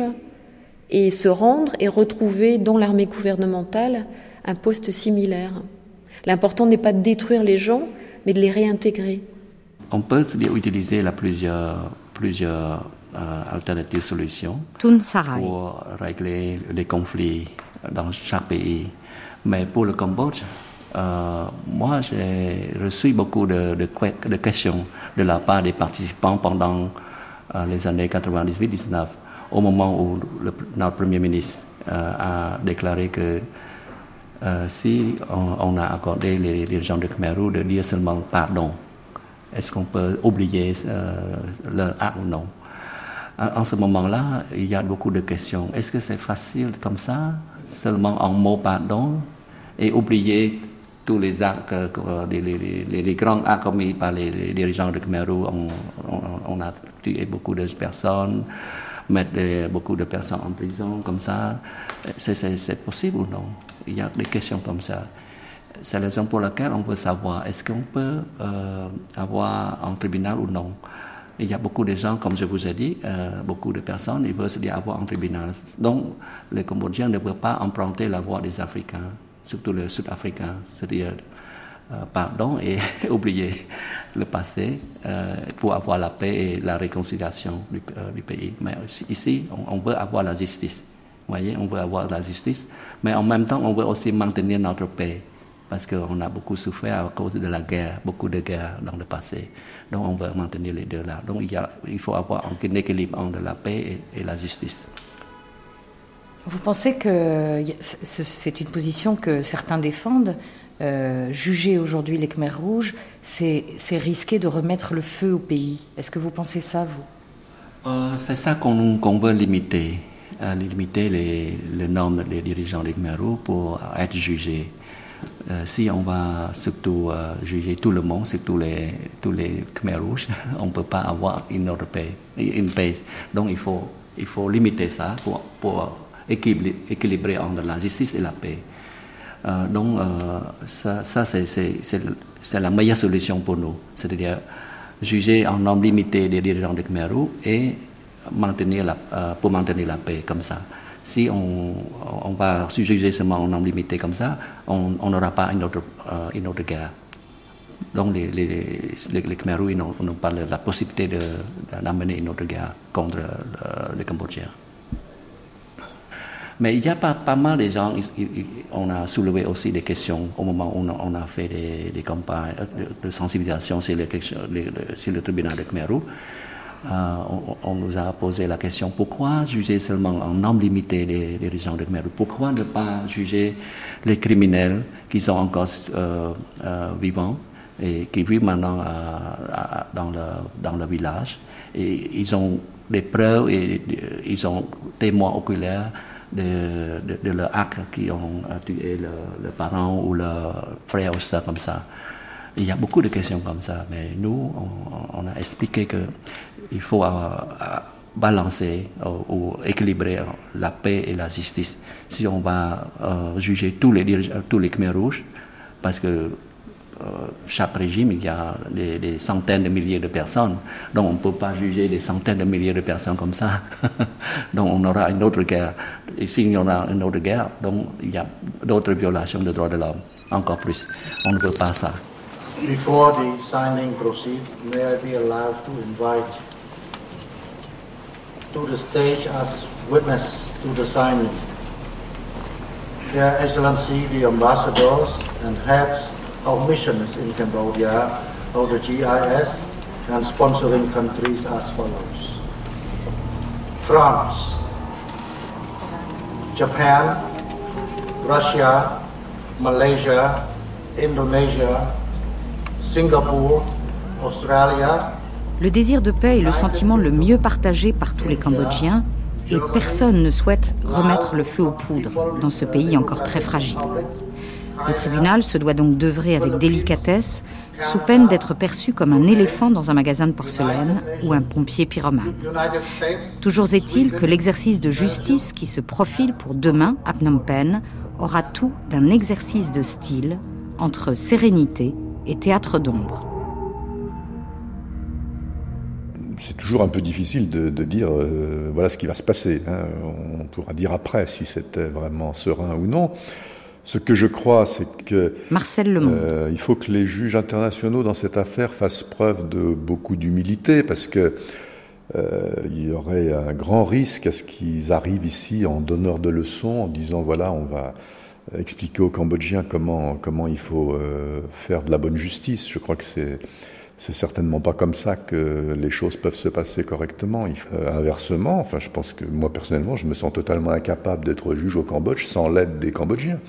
et se rendre et retrouver dans l'armée gouvernementale un poste similaire. L'important n'est pas de détruire les gens, mais de les réintégrer. On peut utiliser la plusieurs, plusieurs euh, alternatives solutions pour régler les conflits dans chaque pays. Mais pour le Cambodge, euh, moi j'ai reçu beaucoup de, de, questions de la part des participants pendant euh, les années 98-19, au moment où le, notre Premier ministre a déclaré que si on, a accordé les dirigeants de Khmer Rouge de dire seulement pardon, est-ce qu'on peut oublier leur acte ou non? En ce moment-là, il y a beaucoup de questions. Est-ce que c'est facile comme ça, seulement en mots pardon, et oublier tous les actes, les, grands actes commis par les, dirigeants de Khmer on, a tué beaucoup de personnes, mettre beaucoup de personnes en prison comme ça. C'est possible ou non? Il y a des questions comme ça. C'est la raison pour laquelle on veut savoir est-ce qu'on peut euh, avoir un tribunal ou non? Il y a beaucoup de gens, comme je vous ai dit, euh, beaucoup de personnes, ils veulent se dire avoir un tribunal. Donc, les Cambodgiens ne peuvent pas emprunter la voie des Africains, surtout les Sud-Africains, c'est-à-dire euh, pardon et oublier le passé euh, pour avoir la paix et la réconciliation du, du pays. Mais ici, on, on, veut avoir la justice. Vous voyez, on veut avoir la justice, mais en même temps, on veut aussi maintenir notre paix parce qu'on a beaucoup souffert à cause de la guerre, beaucoup de guerres dans le passé. Donc on veut maintenir les deux là. Donc il, y a, il faut avoir un équilibre entre la paix et, la justice. Vous pensez que c'est une position que certains défendent euh, Juger aujourd'hui les Khmers rouges, c'est risquer de remettre le feu au pays. Est-ce que vous pensez ça, vous? Euh, C'est ça qu'on veut limiter, euh, limiter les, les normes des dirigeants des Khmer rouges pour être jugés. Euh, si on va surtout euh, juger tout le monde, surtout les, tous les Khmer rouges, on ne peut pas avoir une autre paix, une paix. Donc il faut, il faut limiter ça pour, pour équilibrer, entre la justice et la paix. Euh, donc ça, ça c'est la meilleure solution pour nous, c'est-à-dire juger en nombre limité des dirigeants de Khmer rouges et maintenir la, pour maintenir la paix comme ça si on, on va juger seulement en nombre limité comme ça, on n'aura pas une autre, euh, une autre guerre. Donc les, les, les, les Khmer Rouge n'ont pas la possibilité d'amener une autre guerre contre euh, les Cambodgiens. Mais il y a pas, pas mal de gens, on a soulevé aussi des questions au moment où on a fait des, campagnes de, sensibilisation sur le, le tribunal de Khmer Rouge. Euh, on, nous a posé la question pourquoi juger seulement un nombre limité des dirigeants de Khmer? Pourquoi ne pas juger les criminels qui sont encore euh, euh, vivants et qui vivent maintenant dans, le, dans le village? Et ils ont des preuves et ils ont témoins oculaires de, de, acte qui ont tué le, le parent ou le frère ou soeur comme ça. Il y a beaucoup de questions comme ça, mais nous, on a expliqué que il faut euh, euh, balancer euh, ou équilibrer la paix et la justice. Si on va juger tous les, tous les Khmer rouges, parce que chaque régime, il y a des, centaines de milliers de personnes. Donc on ne peut pas juger des centaines de milliers de personnes comme ça. donc on aura une autre guerre. Et s'il y aura une autre guerre, donc il y a d'autres violations des droits de l'homme, encore plus. On ne veut pas ça. To the stage as witness to the signing. Their Excellency the ambassadors and heads of missions in Cambodia of the GIS and sponsoring countries as follows. France, Japan, Russia, Malaysia, Indonesia, Singapore, Australia, Le désir de paix est le sentiment le mieux partagé par tous les Cambodgiens et personne ne souhaite remettre le feu aux poudres dans ce pays encore très fragile. Le tribunal se doit donc d'œuvrer avec délicatesse, sous peine d'être perçu comme un éléphant dans un magasin de porcelaine ou un pompier pyromane. Toujours est-il que l'exercice de justice qui se profile pour demain à Phnom Penh aura tout d'un exercice de style entre sérénité et théâtre d'ombre. C'est toujours un peu difficile de, dire euh, voilà ce qui va se passer. Hein. On pourra dire après si c'était vraiment serein ou non. Ce que je crois, c'est que Marcel euh, il faut que les juges internationaux dans cette affaire fassent preuve de beaucoup d'humilité, parce que euh, il y aurait un grand risque à ce qu'ils arrivent ici en donneur de leçons, en disant voilà, on va expliquer aux Cambodgiens comment comment il faut faire de la bonne justice. Je crois que c'est c'est certainement pas comme ça que les choses peuvent se passer correctement. inversement, enfin, je pense que moi personnellement, je me sens totalement incapable d'être juge au Cambodge sans l'aide des Cambodgiens.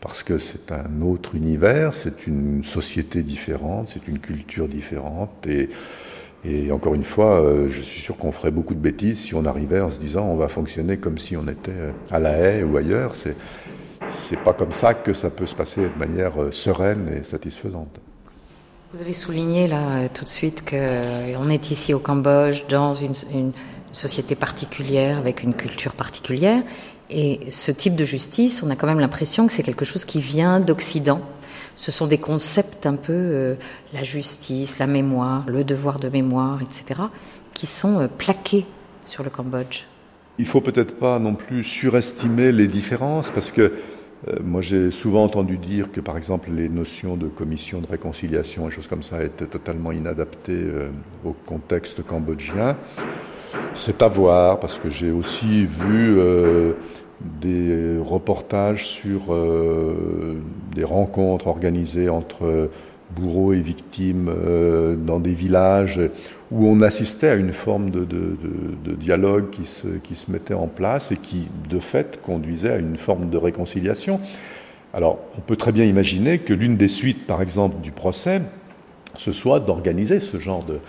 Parce que c'est un autre univers, c'est une société différente, c'est une culture différente. Et, encore une fois, euh, je suis sûr qu'on ferait beaucoup de bêtises si on arrivait en se disant on va fonctionner comme si on était à La Haye ou ailleurs. C'est, pas comme ça que ça peut se passer de manière euh, sereine et satisfaisante. Vous avez souligné là euh, tout de suite qu'on euh, est ici au Cambodge dans une, société particulière avec une culture particulière. Et ce type de justice, on a quand même l'impression que c'est quelque chose qui vient d'Occident. Ce sont des concepts un peu, euh, la justice, la mémoire, le devoir de mémoire, etc., qui sont plaqués sur le Cambodge. Il faut peut-être pas non plus surestimer les différences parce que moi, j'ai souvent entendu dire que, par exemple, les notions de commission de réconciliation et choses comme ça étaient totalement inadaptées euh, au contexte cambodgien. C'est à voir, parce que j'ai aussi vu euh, des reportages sur des rencontres organisées entre bourreaux et victimes dans des villages où on assistait à une forme de, dialogue qui se, mettait en place et qui, de fait, conduisait à une forme de réconciliation. Alors, on peut très bien imaginer que l'une des suites, par exemple, du procès, ce soit d'organiser ce genre de,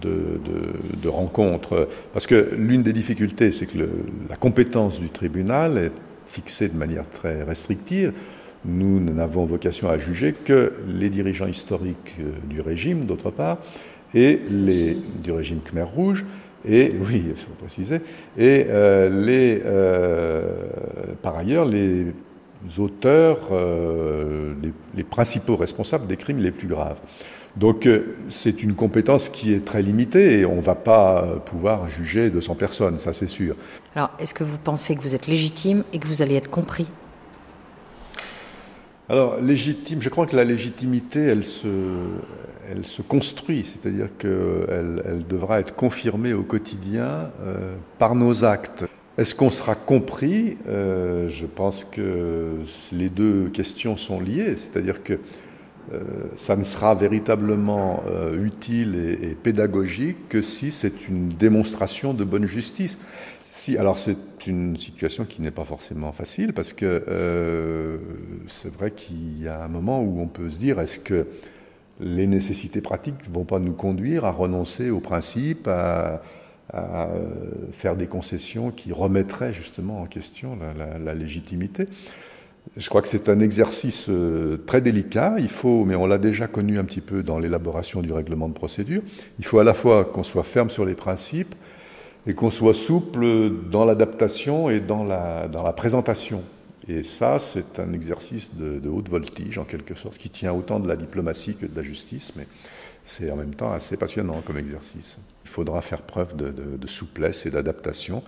de, rencontres. Parce que l'une des difficultés, c'est que la compétence du tribunal est fixée de manière très restrictive. Nous n'avons vocation à juger que les dirigeants historiques euh, du régime, d'autre part, et les, du régime Khmer Rouge, et oui, il faut préciser, et euh, les, euh, par ailleurs les auteurs, euh, les, principaux responsables des crimes les plus graves. Donc c'est une compétence qui est très limitée et on ne va pas pouvoir juger 200 personnes, ça c'est sûr. Alors est-ce que vous pensez que vous êtes légitime et que vous allez être compris? Alors, légitime, je crois que la légitimité, elle se, elle se construit, c'est-à-dire qu'elle elle devra être confirmée au quotidien euh, par nos actes. Est-ce qu'on sera compris? Euh, Je pense que les deux questions sont liées, c'est-à-dire que euh, ça ne sera véritablement utile et, et, pédagogique que si c'est une démonstration de bonne justice. Si, alors c'est une situation qui n'est pas forcément facile parce que euh, c'est vrai qu'il y a un moment où on peut se dire est-ce que les nécessités pratiques ne vont pas nous conduire à renoncer au principe, à, faire des concessions qui remettraient justement en question la, légitimité? Je crois que c'est un exercice euh, très délicat. Il faut, mais on l'a déjà connu un petit peu dans l'élaboration du règlement de procédure. Il faut à la fois qu'on soit ferme sur les principes, et qu'on soit souple dans l'adaptation et dans la, dans la présentation. Et ça, c'est un exercice de, haute voltige, en quelque sorte, qui tient autant de la diplomatie que de la justice, mais c'est en même temps assez passionnant comme exercice. Il faudra faire preuve de, souplesse et d'adaptation,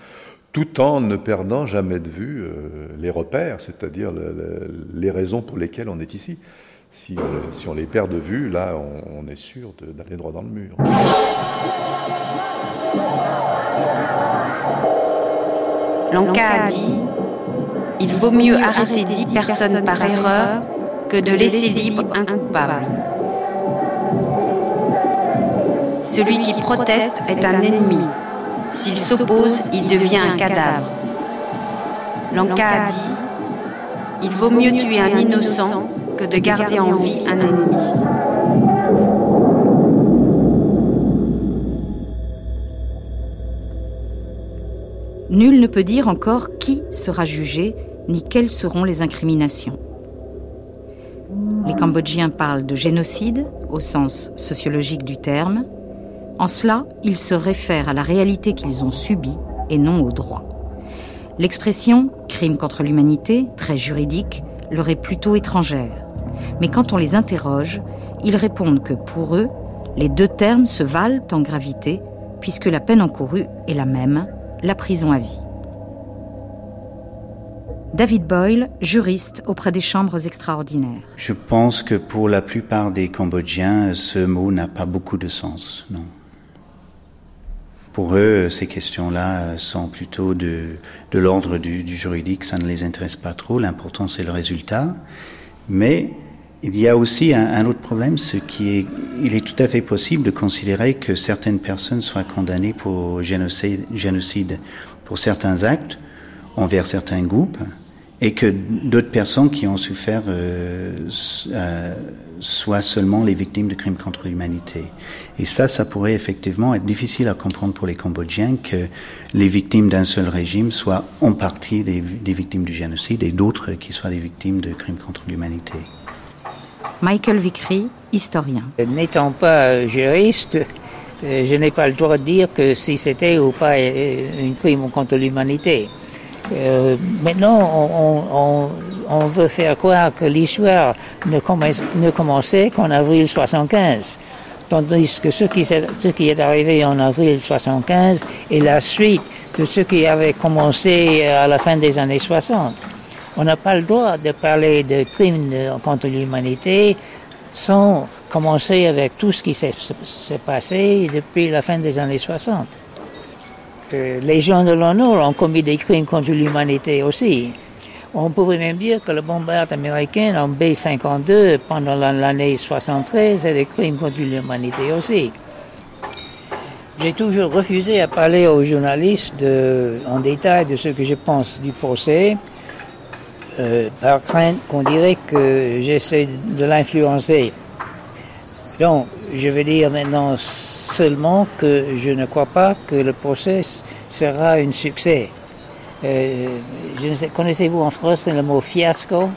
tout en ne perdant jamais de vue euh, les repères, c'est-à-dire les raisons pour lesquelles on est ici. Si on, si on les perd de vue, là, on est sûr d'aller droit dans le mur. Lanka a dit Il vaut mieux arrêter dix personnes par erreur que de laisser libre un coupable. Celui qui proteste est un ennemi. S'il s'oppose, il devient un cadavre. Lanka a dit Il vaut mieux tuer un innocent que de garder en vie un ennemi. Nul ne peut dire encore qui sera jugé ni quelles seront les incriminations. Les Cambodgiens parlent de génocide au sens sociologique du terme. En cela, ils se réfèrent à la réalité qu'ils ont subie et non au droit. L'expression crime contre l'humanité, très juridique, leur est plutôt étrangère. Mais quand on les interroge, ils répondent que pour eux, les deux termes se valent en gravité puisque la peine encourue est la même, la prison à vie. David Boyle, juriste auprès des chambres extraordinaires. Je pense que pour la plupart des Cambodgiens, ce mot n'a pas beaucoup de sens, non. Pour eux, ces questions-là sont plutôt de, de l'ordre du, du, juridique, ça ne les intéresse pas trop, l'important c'est le résultat. Mais il y a aussi un, autre problème, ce qui est, il est tout à fait possible de considérer que certaines personnes soient condamnées pour génocide, génocide pour certains actes envers certains groupes, et que d'autres personnes qui ont souffert euh, euh, soient seulement les victimes de crimes contre l'humanité. Et ça, ça pourrait effectivement être difficile à comprendre pour les Cambodgiens que les victimes d'un seul régime soient en partie des victimes du génocide et d'autres qui soient des victimes de crimes contre l'humanité. Michael Vickery, historien. N'étant pas juriste, je n'ai pas le droit de dire que si c'était ou pas un crime contre l'humanité. Euh, maintenant, on, veut faire croire que l'histoire ne commençait qu'en avril 75, tandis que ce qui, ce qui est arrivé en avril 75 est la suite de ce qui avait commencé à la fin des années 60. On n'a pas le droit de parler de crimes contre l'humanité sans commencer avec tout ce qui s'est passé depuis la fin des années 60 les gens de l'honneur ont commis des crimes contre l'humanité aussi. On pourrait même dire que le bombardement américain en B-52 pendant l'année 73 est des crimes contre l'humanité aussi. J'ai toujours refusé à parler aux journalistes en détail de ce que je pense du procès, euh, par crainte qu'on dirait que j'essaie de l'influencer. Donc, je vais dire maintenant seulement que je ne crois pas que le procès sera un succès. Euh, connaissez-vous en français le mot fiasco?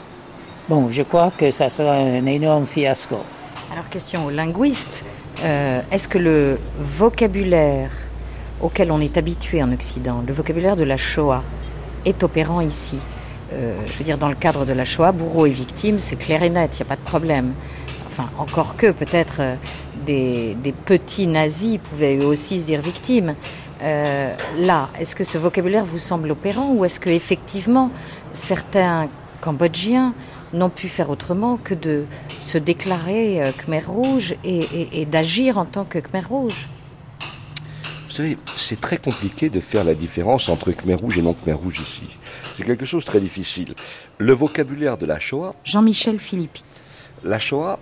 Bon, je crois que ça sera un énorme fiasco. Alors, question aux linguistes. Euh, est-ce que le vocabulaire auquel on est habitué en Occident, le vocabulaire de la Shoah, est opérant ici? Euh, Je veux dire, dans le cadre de la Shoah, bourreau et victime, c'est clair et net, il n'y a pas de problème. Enfin, encore que peut-être des, des, petits nazis pouvaient eux aussi se dire victimes. Euh, là, est-ce que ce vocabulaire vous semble opérant ou est-ce que effectivement certains Cambodgiens n'ont pu faire autrement que de se déclarer euh, Khmer Rouge et d'agir en tant que Khmer Rouge? Vous savez, c'est très compliqué de faire la différence entre Khmer Rouge et non Khmer Rouge ici. C'est quelque chose de très difficile. Le vocabulaire de la Shoah. Jean-Michel Philippi. La Shoah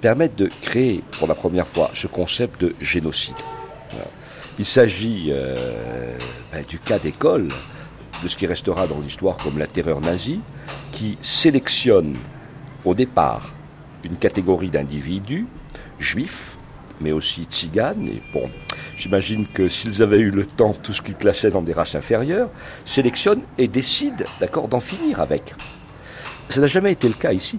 permettent de créer pour la première fois ce concept de génocide. Il s'agit euh, ben, du cas d'école, de ce qui restera dans l'histoire comme la terreur nazie, qui sélectionne au départ une catégorie d'individus, juifs, mais aussi tziganes, et bon, j'imagine que s'ils avaient eu le temps, tout ce qu'ils classaient dans des races inférieures, sélectionnent et décident, d'accord, d'en finir avec. Ça n'a jamais été le cas ici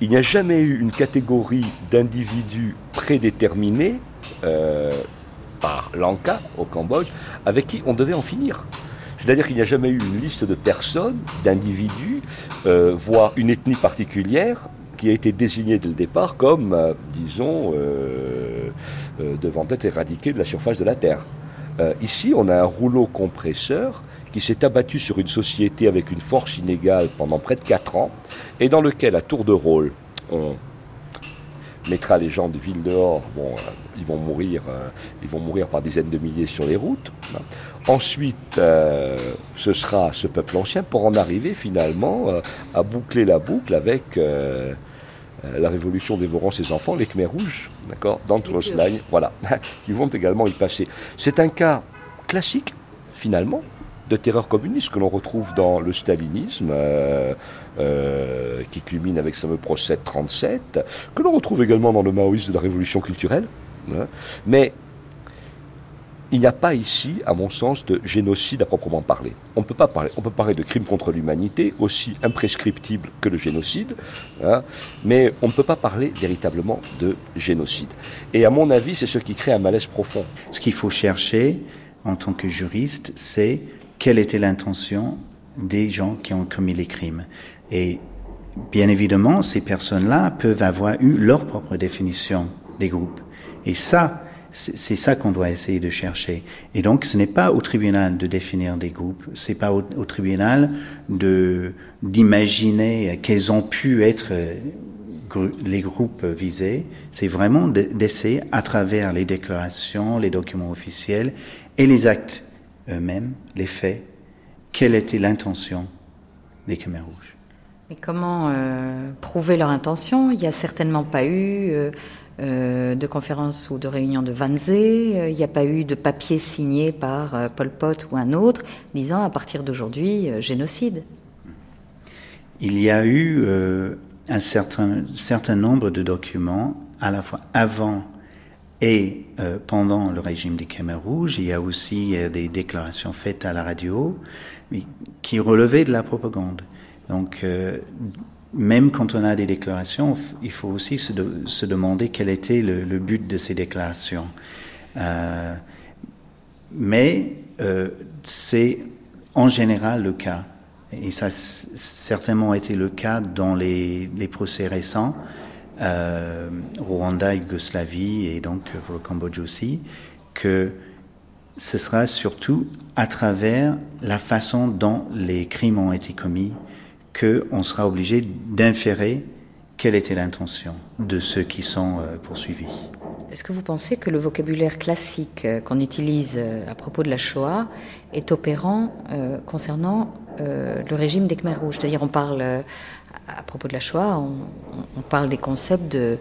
il n'y a jamais eu une catégorie d'individus prédéterminés euh, par l'ANCA au Cambodge avec qui on devait en finir. C'est-à-dire qu'il n'y a jamais eu une liste de personnes, d'individus, euh, voire une ethnie particulière qui a été désignée dès le départ comme, euh, disons, euh, euh, devant être éradiquée de la surface de la Terre. Ici, on a un rouleau compresseur qui s'est abattu sur une société avec une force inégale pendant près de 4 ans, et dans lequel, à tour de rôle, on mettra les gens de ville dehors, bon, ils, vont mourir, ils vont mourir par dizaines de milliers sur les routes. Ensuite, euh, ce sera ce peuple ancien pour en arriver finalement à boucler la boucle avec la révolution dévorant ses enfants, les Khmer rouges, d'accord, d'Antrosline, voilà, qui vont également y passer. C'est un cas classique, finalement, de terreur communiste que l'on retrouve dans le stalinisme, euh, euh, qui culmine avec ce fameux procès de 37, que l'on retrouve également dans le maoïsme de la révolution culturelle. Hein. Mais il n'y a pas ici, à mon sens, de génocide à proprement parler. On peut pas parler, on peut parler de crime contre l'humanité, aussi imprescriptible que le génocide, hein, mais on ne peut pas parler véritablement de génocide. Et à mon avis, c'est ce qui crée un malaise profond. Ce qu'il faut chercher en tant que juriste, c'est quelle était l'intention des gens qui ont commis les crimes. Et bien évidemment, ces personnes-là peuvent avoir eu leur propre définition des groupes. Et ça, c'est ça qu'on doit essayer de chercher. Et donc, ce n'est pas au tribunal de définir des groupes, c'est pas au, tribunal d'imaginer quels ont pu être les groupes visés. C'est vraiment d'essayer, à travers les déclarations, les documents officiels et les actes eux-mêmes, les faits, quelle était l'intention des Khmer rouges. Mais comment euh, prouver leur intention? Il n'y a certainement pas eu euh, euh, de conférences ou de réunions de Wannsee, il n'y a pas eu de papier signé par Pol Pot ou un autre disant à partir d'aujourd'hui génocide. Il y a eu un certain, certain nombre de documents à la fois avant et pendant le régime des Khmer rouges. Il y a aussi des déclarations faites à la radio qui relevaient de la propagande. Donc, euh, même quand on a des déclarations, il faut aussi se, demander quel était le, but de ces déclarations. Euh, mais euh, c'est en général le cas, et ça a certainement été le cas dans les, les procès récents, euh, Rwanda, Yougoslavie et donc pour le Cambodge aussi, que ce sera surtout à travers la façon dont les crimes ont été commis qu'on sera obligé d'inférer quelle était l'intention de ceux qui sont euh, poursuivis. Est-ce que vous pensez que le vocabulaire classique euh, qu'on utilise euh, à propos de la Shoah est opérant concernant le régime des Khmer rouges? C'est-à-dire, on parle, à propos de la Shoah, on, parle des concepts de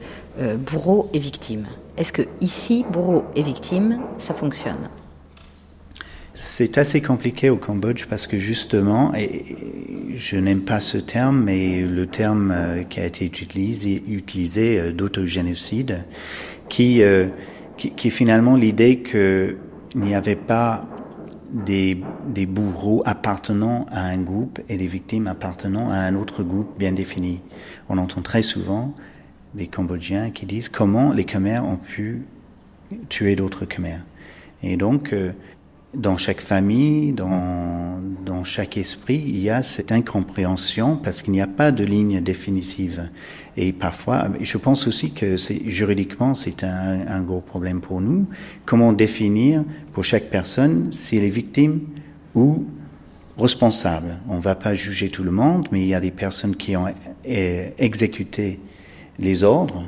bourreau et victime. Est-ce que ici, bourreau et victime, ça fonctionne? C'est assez compliqué au Cambodge parce que justement, et je n'aime pas ce terme, mais le terme euh, qui a été utilisé, utilisé euh, d'autogénocide, qui, euh, qui, qui, est finalement l'idée qu'il n'y avait pas des, des bourreaux appartenant à un groupe et des victimes appartenant à un autre groupe bien défini. On entend très souvent des Cambodgiens qui disent comment les Khmers ont pu tuer d'autres Khmers. Et donc, dans chaque famille, dans, dans chaque esprit, il y a cette incompréhension parce qu'il n'y a pas de ligne définitive. Et parfois, je pense aussi que juridiquement, c'est un, un, gros problème pour nous. Comment définir pour chaque personne s'il est victime ou responsable? On ne va pas juger tout le monde, mais il y a des personnes qui ont eh, exécuté les ordres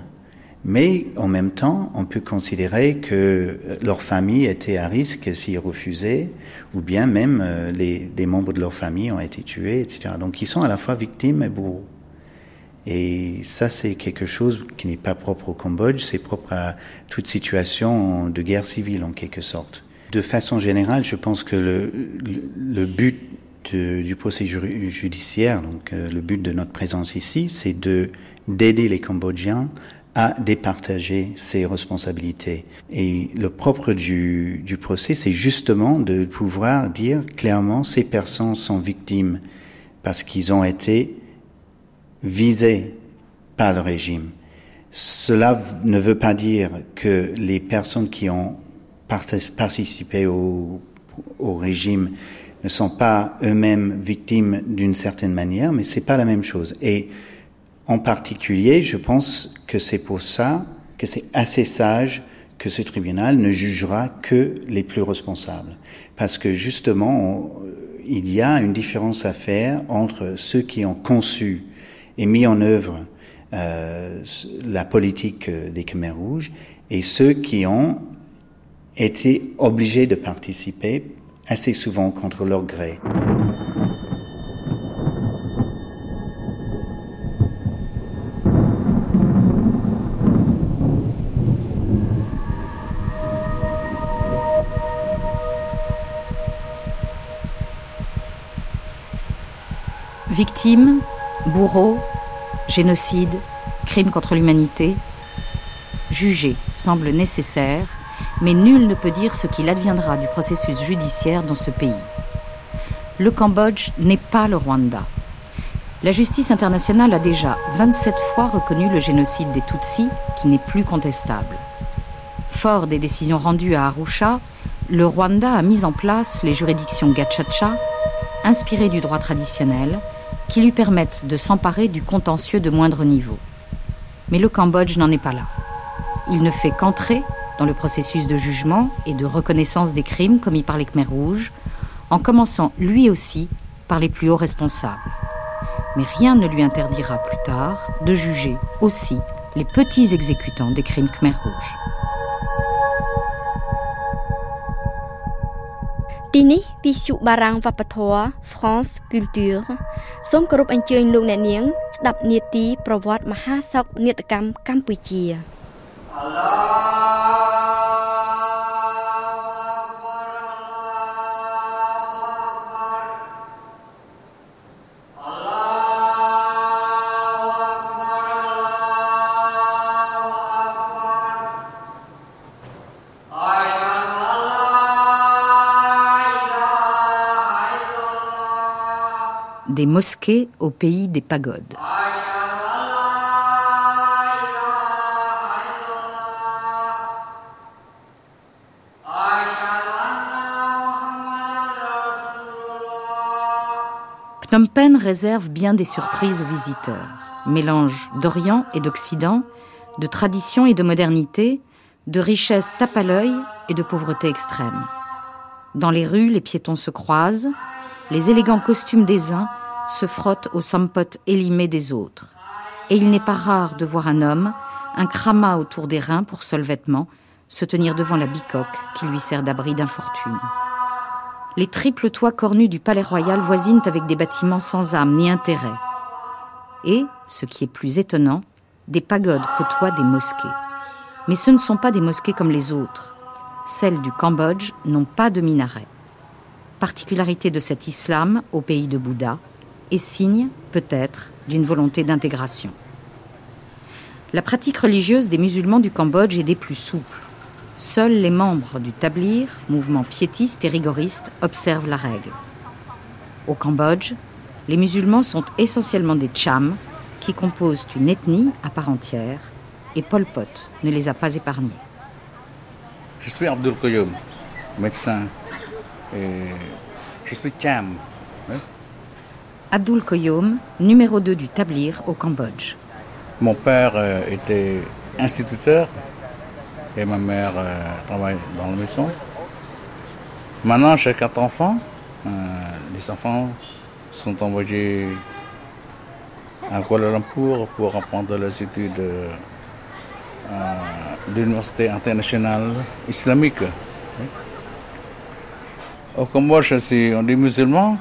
mais en même temps, on peut considérer que leur famille était à risque s'ils refusaient, ou bien même euh, les, des membres de leur famille ont été tués, etc. Donc ils sont à la fois victimes et bourreaux. Et ça, c'est quelque chose qui n'est pas propre au Cambodge, c'est propre à toute situation de guerre civile en quelque sorte. De façon générale, je pense que le, le, but du procès judiciaire, donc euh, le but de notre présence ici, c'est de d'aider les Cambodgiens à départager ses responsabilités. Et le propre du, du procès, c'est justement de pouvoir dire clairement ces personnes sont victimes parce qu'ils ont été visés par le régime. Cela ne veut pas dire que les personnes qui ont participé au, au régime ne sont pas eux-mêmes victimes d'une certaine manière, mais c'est pas la même chose. Et en particulier, je pense que c'est pour ça que c'est assez sage que ce tribunal ne jugera que les plus responsables. Parce que justement, il y a une différence à faire entre ceux qui ont conçu et mis en œuvre euh, la politique des Khmer rouges et ceux qui ont été obligés de participer assez souvent contre leur gré. Victimes, bourreaux, génocide, crimes contre l'humanité, juger semble nécessaire, mais nul ne peut dire ce qu'il adviendra du processus judiciaire dans ce pays. Le Cambodge n'est pas le Rwanda. La justice internationale a déjà 27 fois reconnu le génocide des Tutsis, qui n'est plus contestable. Fort des décisions rendues à Arusha, le Rwanda a mis en place les juridictions Gachacha, inspirées du droit traditionnel, qui lui permettent de s'emparer du contentieux de moindre niveau. Mais le Cambodge n'en est pas là. Il ne fait qu'entrer dans le processus de jugement et de reconnaissance des crimes commis par les Khmers rouges, en commençant lui aussi par les plus hauts responsables. Mais rien ne lui interdira plus tard de juger aussi les petits exécutants des crimes Khmer rouges. ទីនេះវិសុបារាំងវប្បធម៌ France Culture សូមគោរពអញ្ជើញលោកអ្នកនាង ស្ដាប់នាទី ប្រវត្តិមហាសោកនាដកម្មកម្ពុជា des mosquées au pays des pagodes. Phnom Penh réserve bien des surprises aux visiteurs. Mélange d'Orient et d'Occident, de tradition et de modernité, de richesse tape à l'œil et de pauvreté extrême. Dans les rues, les piétons se croisent, les élégants costumes des uns se frottent aux sampotes élimés des autres. Et il n'est pas rare de voir un homme, un crama autour des reins pour seul vêtement, se tenir devant la bicoque qui lui sert d'abri d'infortune. Les triples toits cornus du palais royal voisinent avec des bâtiments sans âme ni intérêt. Et, ce qui est plus étonnant, des pagodes côtoient des mosquées. Mais ce ne sont pas des mosquées comme les autres. Celles du Cambodge n'ont pas de minaret. Particularité de cet islam au pays de Bouddha, et signe, peut-être, d'une volonté d'intégration. La pratique religieuse des musulmans du Cambodge est des plus souples. Seuls les membres du Tablir, mouvement piétiste et rigoriste, observent la règle. Au Cambodge, les musulmans sont essentiellement des Chams, qui composent une ethnie à part entière, et Pol Pot ne les a pas épargnés. Je suis Abdul Koyoum, médecin, et je suis Cham. Abdul Koyom, numéro 2 du Tablir au Cambodge. Mon père euh, était instituteur et ma mère euh, travaille dans la maison. Maintenant, j'ai quatre enfants. Euh, les enfants sont envoyés à Kuala Lumpur pour apprendre les études de l'Université internationale islamique. Au Cambodge, si on dit musulmans,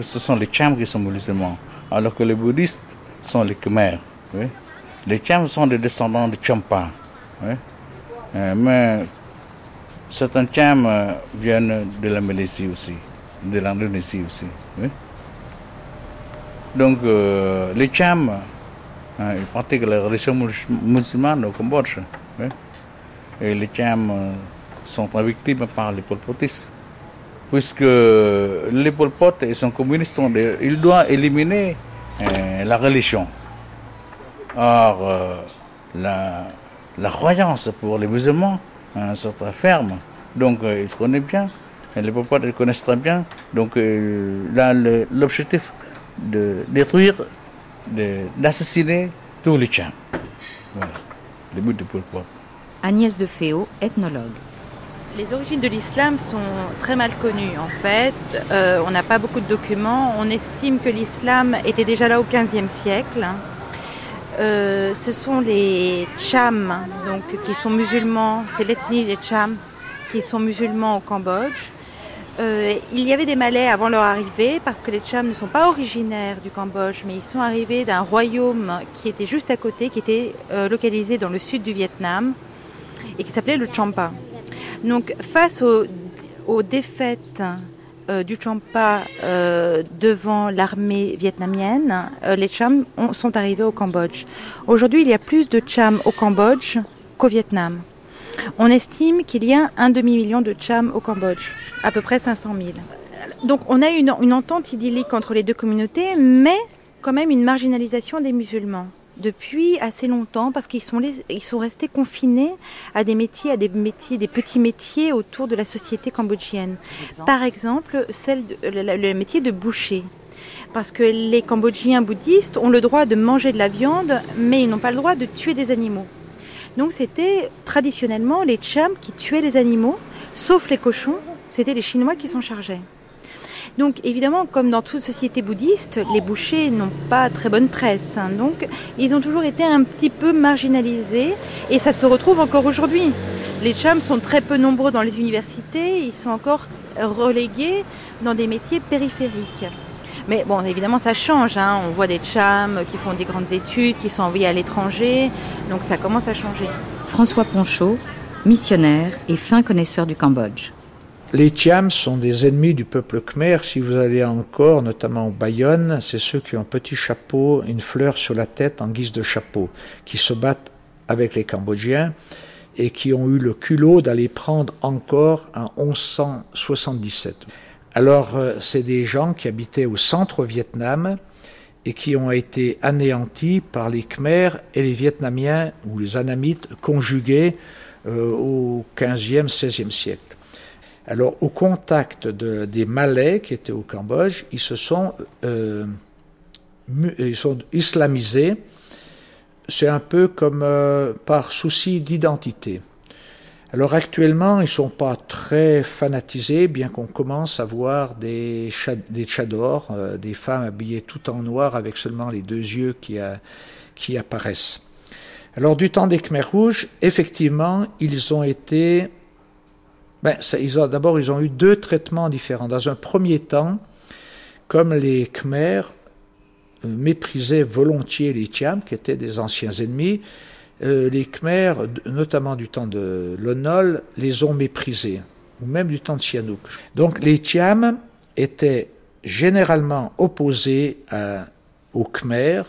ce sont les Chams qui sont musulmans, alors que les bouddhistes sont les Khmer. Les Chams sont des descendants de Champa. Euh, mais certains Chams euh, viennent de la Malaisie aussi, de l'Indonésie aussi. Donc, euh, les Chams, ils pratiquent la religion musulmane au Cambodge. Et les Chams sont victimes par les polpotistes puisque les Pol et son communistes sont il doit éliminer euh, la religion. Or, euh, la, la, croyance pour les musulmans hein, est très ferme. Donc, euh, ils se connaissent bien. Les Pol Pot ils connaissent très bien. Donc, là, l'objectif de détruire, d'assassiner tous les chiens. Voilà, le but de Pol Pot. Agnès de Féo, ethnologue. Les origines de l'islam sont très mal connues en fait. Euh, on n'a pas beaucoup de documents. On estime que l'islam était déjà là au XVe siècle. Euh, ce sont les Chams, donc, qui sont musulmans. C'est l'ethnie des Chams qui sont musulmans au Cambodge. Euh, il y avait des Malais avant leur arrivée parce que les Chams ne sont pas originaires du Cambodge, mais ils sont arrivés d'un royaume qui était juste à côté, qui était localisé dans le sud du Vietnam et qui s'appelait le Champa. Donc face aux, défaites euh, du Champa euh, devant l'armée vietnamienne, euh, les Chams sont arrivés au Cambodge. Aujourd'hui, il y a plus de Chams au Cambodge qu'au Vietnam. On estime qu'il y a un demi-million de Chams au Cambodge, à peu près 500 000. Donc on a une entente idyllique entre les deux communautés, mais quand même une marginalisation des musulmans depuis assez longtemps parce qu'ils sont, ils sont restés confinés à des métiers, à des métiers, des petits métiers autour de la société cambodgienne. Par exemple, celle le, métier de boucher. Parce que les Cambodgiens bouddhistes ont le droit de manger de la viande, mais ils n'ont pas le droit de tuer des animaux. Donc c'était traditionnellement les Chams qui tuaient les animaux, sauf les cochons, c'était les Chinois qui s'en chargeaient. Donc évidemment, comme dans toute société bouddhiste, les bouchers n'ont pas très bonne presse. Hein. donc ils ont toujours été un petit peu marginalisés et ça se retrouve encore aujourd'hui. Les chams sont très peu nombreux dans les universités, ils sont encore relégués dans des métiers périphériques. Mais bon, évidemment, ça change. Hein. On voit des chams qui font des grandes études, qui sont envoyés à l'étranger. Donc ça commence à changer. François Ponchot, missionnaire et fin connaisseur du Cambodge. Les Tiams sont des ennemis du peuple khmer. Si vous allez encore, notamment au Bayonne, c'est ceux qui ont un petit chapeau, une fleur sur la tête en guise de chapeau, qui se battent avec les Cambodgiens et qui ont eu le culot d'aller prendre encore en 1177. Alors, euh, c'est des gens qui habitaient au centre Vietnam et qui ont été anéantis par les Khmers et les Vietnamiens ou les Anamites conjugués euh, au 15e, 16e siècle. Alors, au contact de, des Malais qui étaient au Cambodge, ils se sont, euh, islamisés c'est un peu comme euh, par souci d'identité. Alors actuellement, ils sont pas très fanatisés, bien qu'on commence à voir des, des tchadors, euh, des femmes habillées tout en noir avec seulement les deux yeux qui, qui apparaissent. Alors du temps des Khmers rouges, effectivement, ils ont été... Ben, D'abord, ils ont eu deux traitements différents. Dans un premier temps, comme les Khmers euh, méprisaient volontiers les Tiams, qui étaient des anciens ennemis. Euh, les Khmers, notamment du temps de Lonol, les ont méprisés, ou même du temps de Sihanouk. Donc les Tiams étaient généralement opposés aux Khmers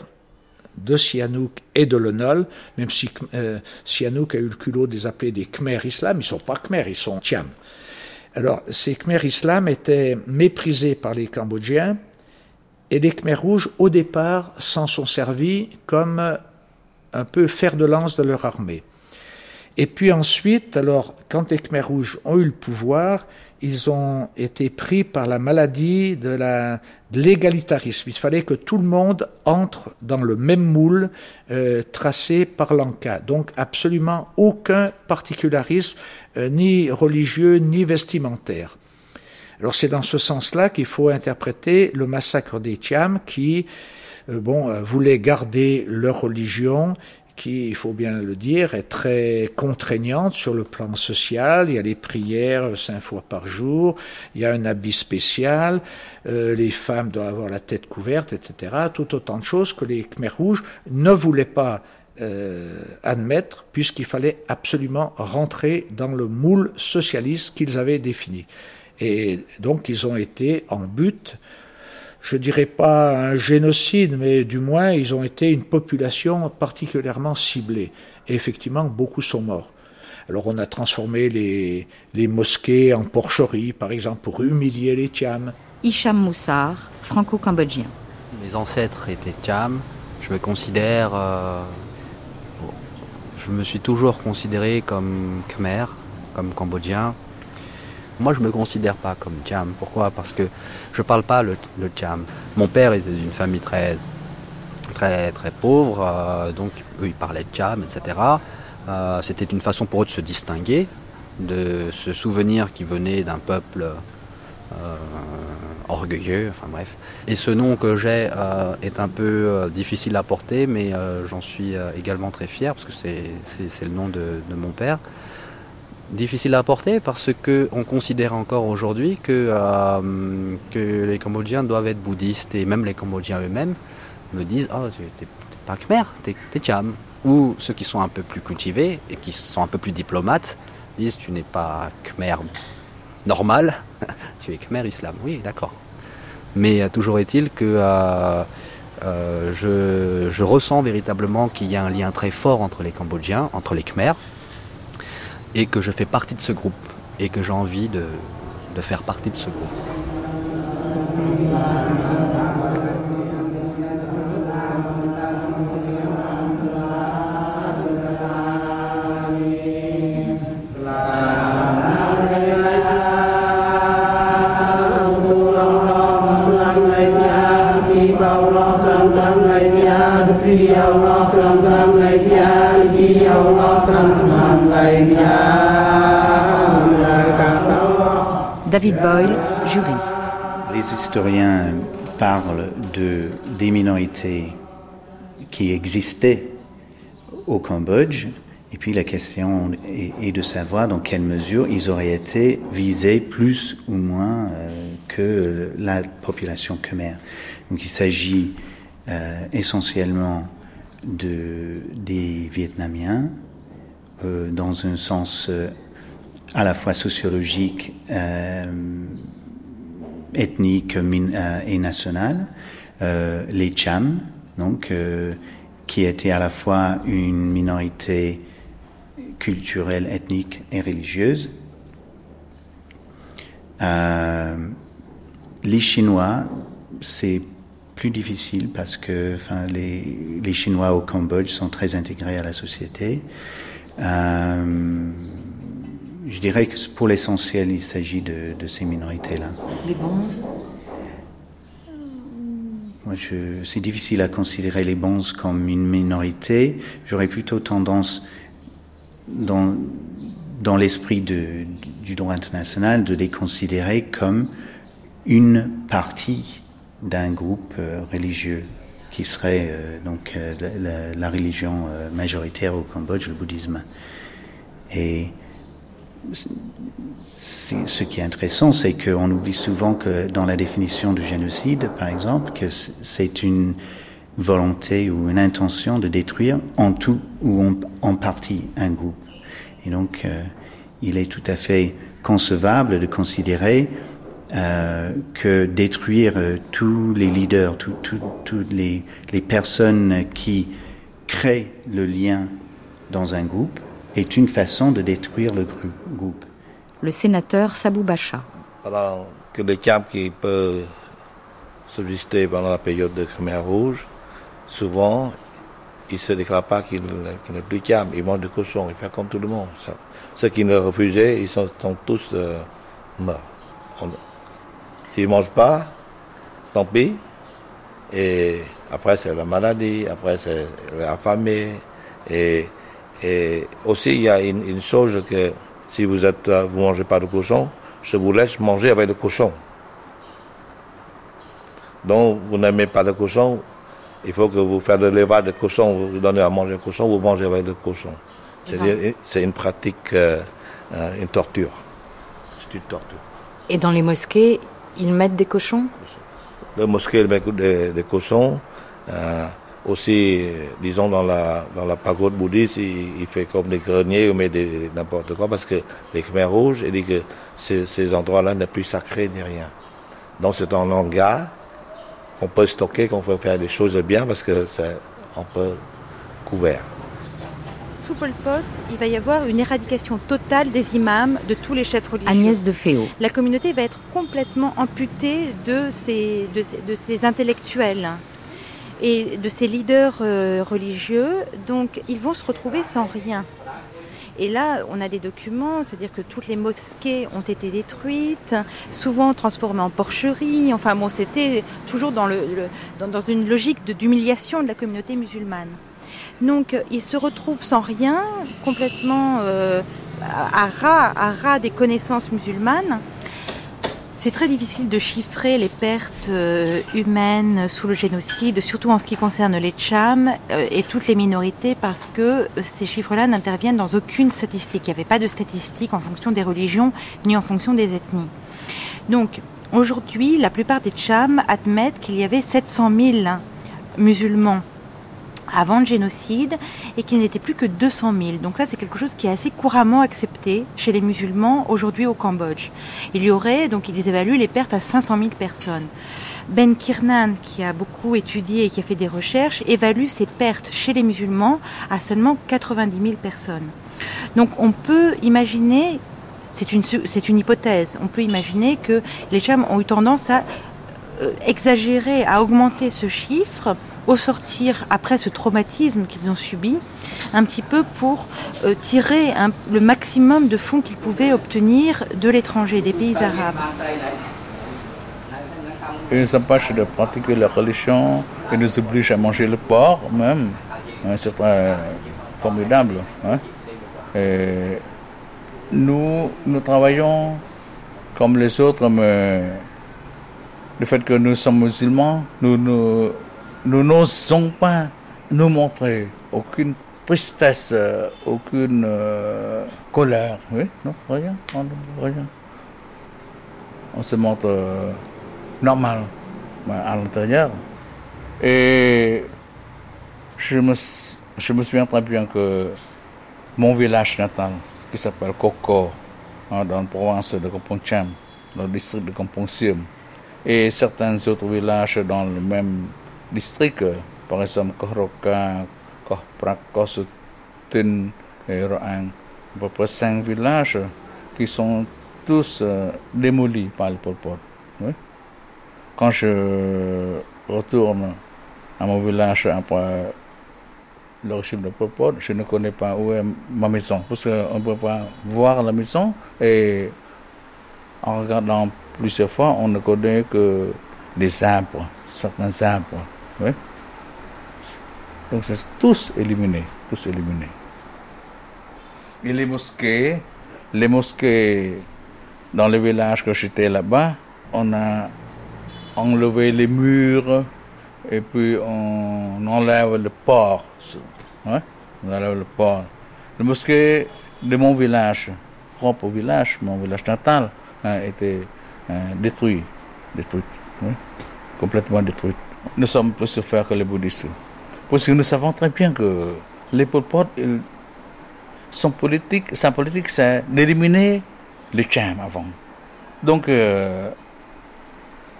de Sihanouk et de Lonol, même si euh, Sihanouk a eu le culot de les appeler des Khmers islam, ils ne sont pas Khmers, ils sont Tiams. Alors ces Khmers islam étaient méprisés par les Cambodgiens, et les Khmers rouges, au départ, s'en sont servis comme un peu fer de lance de leur armée. Et puis ensuite, alors, quand les Khmers rouges ont eu le pouvoir, ils ont été pris par la maladie de l'égalitarisme. Il fallait que tout le monde entre dans le même moule euh, tracé par l'Anka. Donc absolument aucun particularisme, euh, ni religieux, ni vestimentaire. Alors c'est dans ce sens-là qu'il faut interpréter le massacre des Tiam qui bon, euh, voulaient garder leur religion, qui, il faut bien le dire, est très contraignante sur le plan social. Il y a les prières cinq fois par jour, il y a un habit spécial, euh, les femmes doivent avoir la tête couverte, etc. Tout autant de choses que les Khmers rouges ne voulaient pas admettre, puisqu'il fallait absolument rentrer dans le moule socialiste qu'ils avaient défini. Et donc ils ont été en but, je dirais pas un génocide, mais du moins ils ont été une population particulièrement ciblée. Et effectivement, beaucoup sont morts. Alors on a transformé les, les mosquées en porcheries, par exemple, pour humilier les Tiam. Hicham Moussar, franco-cambodgien. Mes ancêtres étaient Tiam. Je me considère... Euh, je me suis toujours considéré comme Khmer, comme Cambodgien. Moi, je ne me considère pas comme Cham. Pourquoi? Parce que je ne parle pas le, le. Mon père était d'une famille très, très, très pauvre, euh, donc eux, ils parlaient de Cham, etc. Euh, c'était une façon pour eux de se distinguer, de se souvenir qu'ils venaient d'un peuple euh, orgueilleux, enfin bref. Et ce nom que j'ai est un peu difficile à porter, mais j'en suis également très fier parce que c'est le nom de mon père difficile à porter parce qu'on considère encore aujourd'hui que, euh, que les Cambodgiens doivent être bouddhistes et même les Cambodgiens eux-mêmes me disent Oh, tu n'es pas Khmer, tu es Cham. Ou ceux qui sont un peu plus cultivés et qui sont un peu plus diplomates disent Tu n'es pas Khmer normal, tu es Khmer islam. Oui, d'accord. Mais euh, toujours est-il que euh, je, je ressens véritablement qu'il y a un lien très fort entre les Cambodgiens, entre les Khmers et que je fais partie de ce groupe et que j'ai envie de, faire partie de ce groupe. David Boyle, juriste. Les historiens parlent de, des minorités qui existaient au Cambodge, et puis la question est, de savoir dans quelle mesure ils auraient été visés plus ou moins euh, que la population khmer. Donc il s'agit euh, essentiellement de, des Vietnamiens, euh, dans un sens à la fois sociologique, ethnique et national, les Cham, donc qui étaient à la fois une minorité culturelle, ethnique et religieuse. Euh, les Chinois, c'est plus difficile parce que les, Chinois au Cambodge sont très intégrés à la société. Euh, je dirais que pour l'essentiel, il s'agit de, de, ces minorités-là. Les bonzes? C'est difficile à considérer les bonzes comme une minorité. J'aurais plutôt tendance dans, dans l'esprit du droit international de les considérer comme une partie d'un groupe euh, religieux qui serait euh, donc euh, la, la, religion majoritaire au Cambodge, le bouddhisme. Et ce qui est intéressant, c'est qu'on oublie souvent que dans la définition du génocide, par exemple, que c'est une volonté ou une intention de détruire en tout ou en, partie un groupe. Et donc, euh, il est tout à fait concevable de considérer euh, que détruire euh, tous les leaders, toutes les, personnes qui créent le lien dans un groupe est une façon de détruire le groupe. Le sénateur Sabou Bacha. Alors que les camps qui peuvent subsister pendant la période de Khmer Rouge, souvent il ne se déclare pas qu'il n'est plus calme, il mange du cochon, il fait comme tout le monde. Ceux qui ne refusaient, ils sont, tous euh, morts. S'ils ne mangent pas, tant pis. Et après, c'est la maladie, après, c'est l'affamé. Et, et aussi, il y a une, chose que si vous êtes, vous mangez pas de cochon, je vous laisse manger avec le cochon. Donc, vous n'aimez pas le cochon, il faut que vous fassiez de l'élevage de cochon, vous donnez à manger le cochon, vous mangez avec le cochon. C'est une pratique, euh, une torture. C'est une torture. Et dans les mosquées, ils mettent des cochons? Les mosquées, ils mettent des, cochons. Euh, aussi, disons, dans la, dans la pagode bouddhiste, il, fait comme des greniers, il met n'importe quoi, parce que les Khmer rouges, il dit que ces, ces endroits-là n'est plus sacrés ni rien. Donc c'est un hangar qu'on peut stocker, qu'on peut faire des choses bien parce que c'est un peu couvert. Sous Pol Pot, il va y avoir une éradication totale des imams, de tous les chefs religieux. Agnès de Féo. La communauté va être complètement amputée de ces, de ces, intellectuels et de ces leaders euh, religieux. Donc ils vont se retrouver sans rien. Et là, on a des documents, c'est-à-dire que toutes les mosquées ont été détruites, souvent transformées en porcheries. Enfin bon, c'était toujours dans, une logique d'humiliation de la communauté musulmane. Donc, ils se retrouvent sans rien, complètement euh, à, à ras des connaissances musulmanes. C'est très difficile de chiffrer les pertes euh, humaines sous le génocide, surtout en ce qui concerne les Tcham euh, et toutes les minorités, parce que ces chiffres-là n'interviennent dans aucune statistique. Il n'y avait pas de statistique en fonction des religions ni en fonction des ethnies. Donc, aujourd'hui, la plupart des Tcham admettent qu'il y avait 700 000 musulmans avant le génocide et qu'il n'était plus que 200 000. Donc ça, c'est quelque chose qui est assez couramment accepté chez les musulmans aujourd'hui au Cambodge. Il y aurait, donc ils évaluent les pertes à 500 000 personnes. Ben Kirnan, qui a beaucoup étudié et qui a fait des recherches, évalue ces pertes chez les musulmans à seulement 90 000 personnes. Donc on peut imaginer, c'est une, une hypothèse, on peut imaginer que les Chams ont eu tendance à euh, exagérer, à augmenter ce chiffre au sortir après ce traumatisme qu'ils ont subi, un petit peu pour euh, tirer le maximum de fonds qu'ils pouvaient obtenir de l'étranger, des pays arabes. Ils nous empêchent de pratiquer la religion, ils nous obligent à manger le porc même. C'est très formidable. Hein. nous, nous travaillons comme les autres, mais le fait que nous sommes musulmans, nous nous nous n'osons pas nous montrer aucune tristesse, euh, aucune euh, colère. Oui, non, rien, rien. On se montre euh, normal à l'intérieur. Et je me, je me souviens très bien que mon village natal, qui s'appelle Koko, hein, dans la province de Kampong dans le district de Kampong et certains autres villages dans le même district, par exemple Kohroka, Kohprak, Kosutin et Roang, à peu près cinq villages qui sont tous démolis par le Pol. Oui. Quand je retourne à mon village après le régime de Pol je ne connais pas où est ma maison, parce qu'on ne peut pas voir la maison et en regardant plusieurs fois, on ne connaît que les arbres, certains arbres. Donc c'est tous éliminés, tous éliminés. Et les mosquées, les mosquées dans le village que j'étais là-bas, on a enlevé les murs et puis on enlève le port. Ouais? On enlève le port. Le mosquée de mon village, propre village, mon village natal, a été euh, détruit, détruite, complètement détruite. Nous sommes plus souffert que les bouddhistes. Parce que nous savons très bien que les Pol Pot, politique, sa politique, c'est d'éliminer les Cham avant. Donc, euh,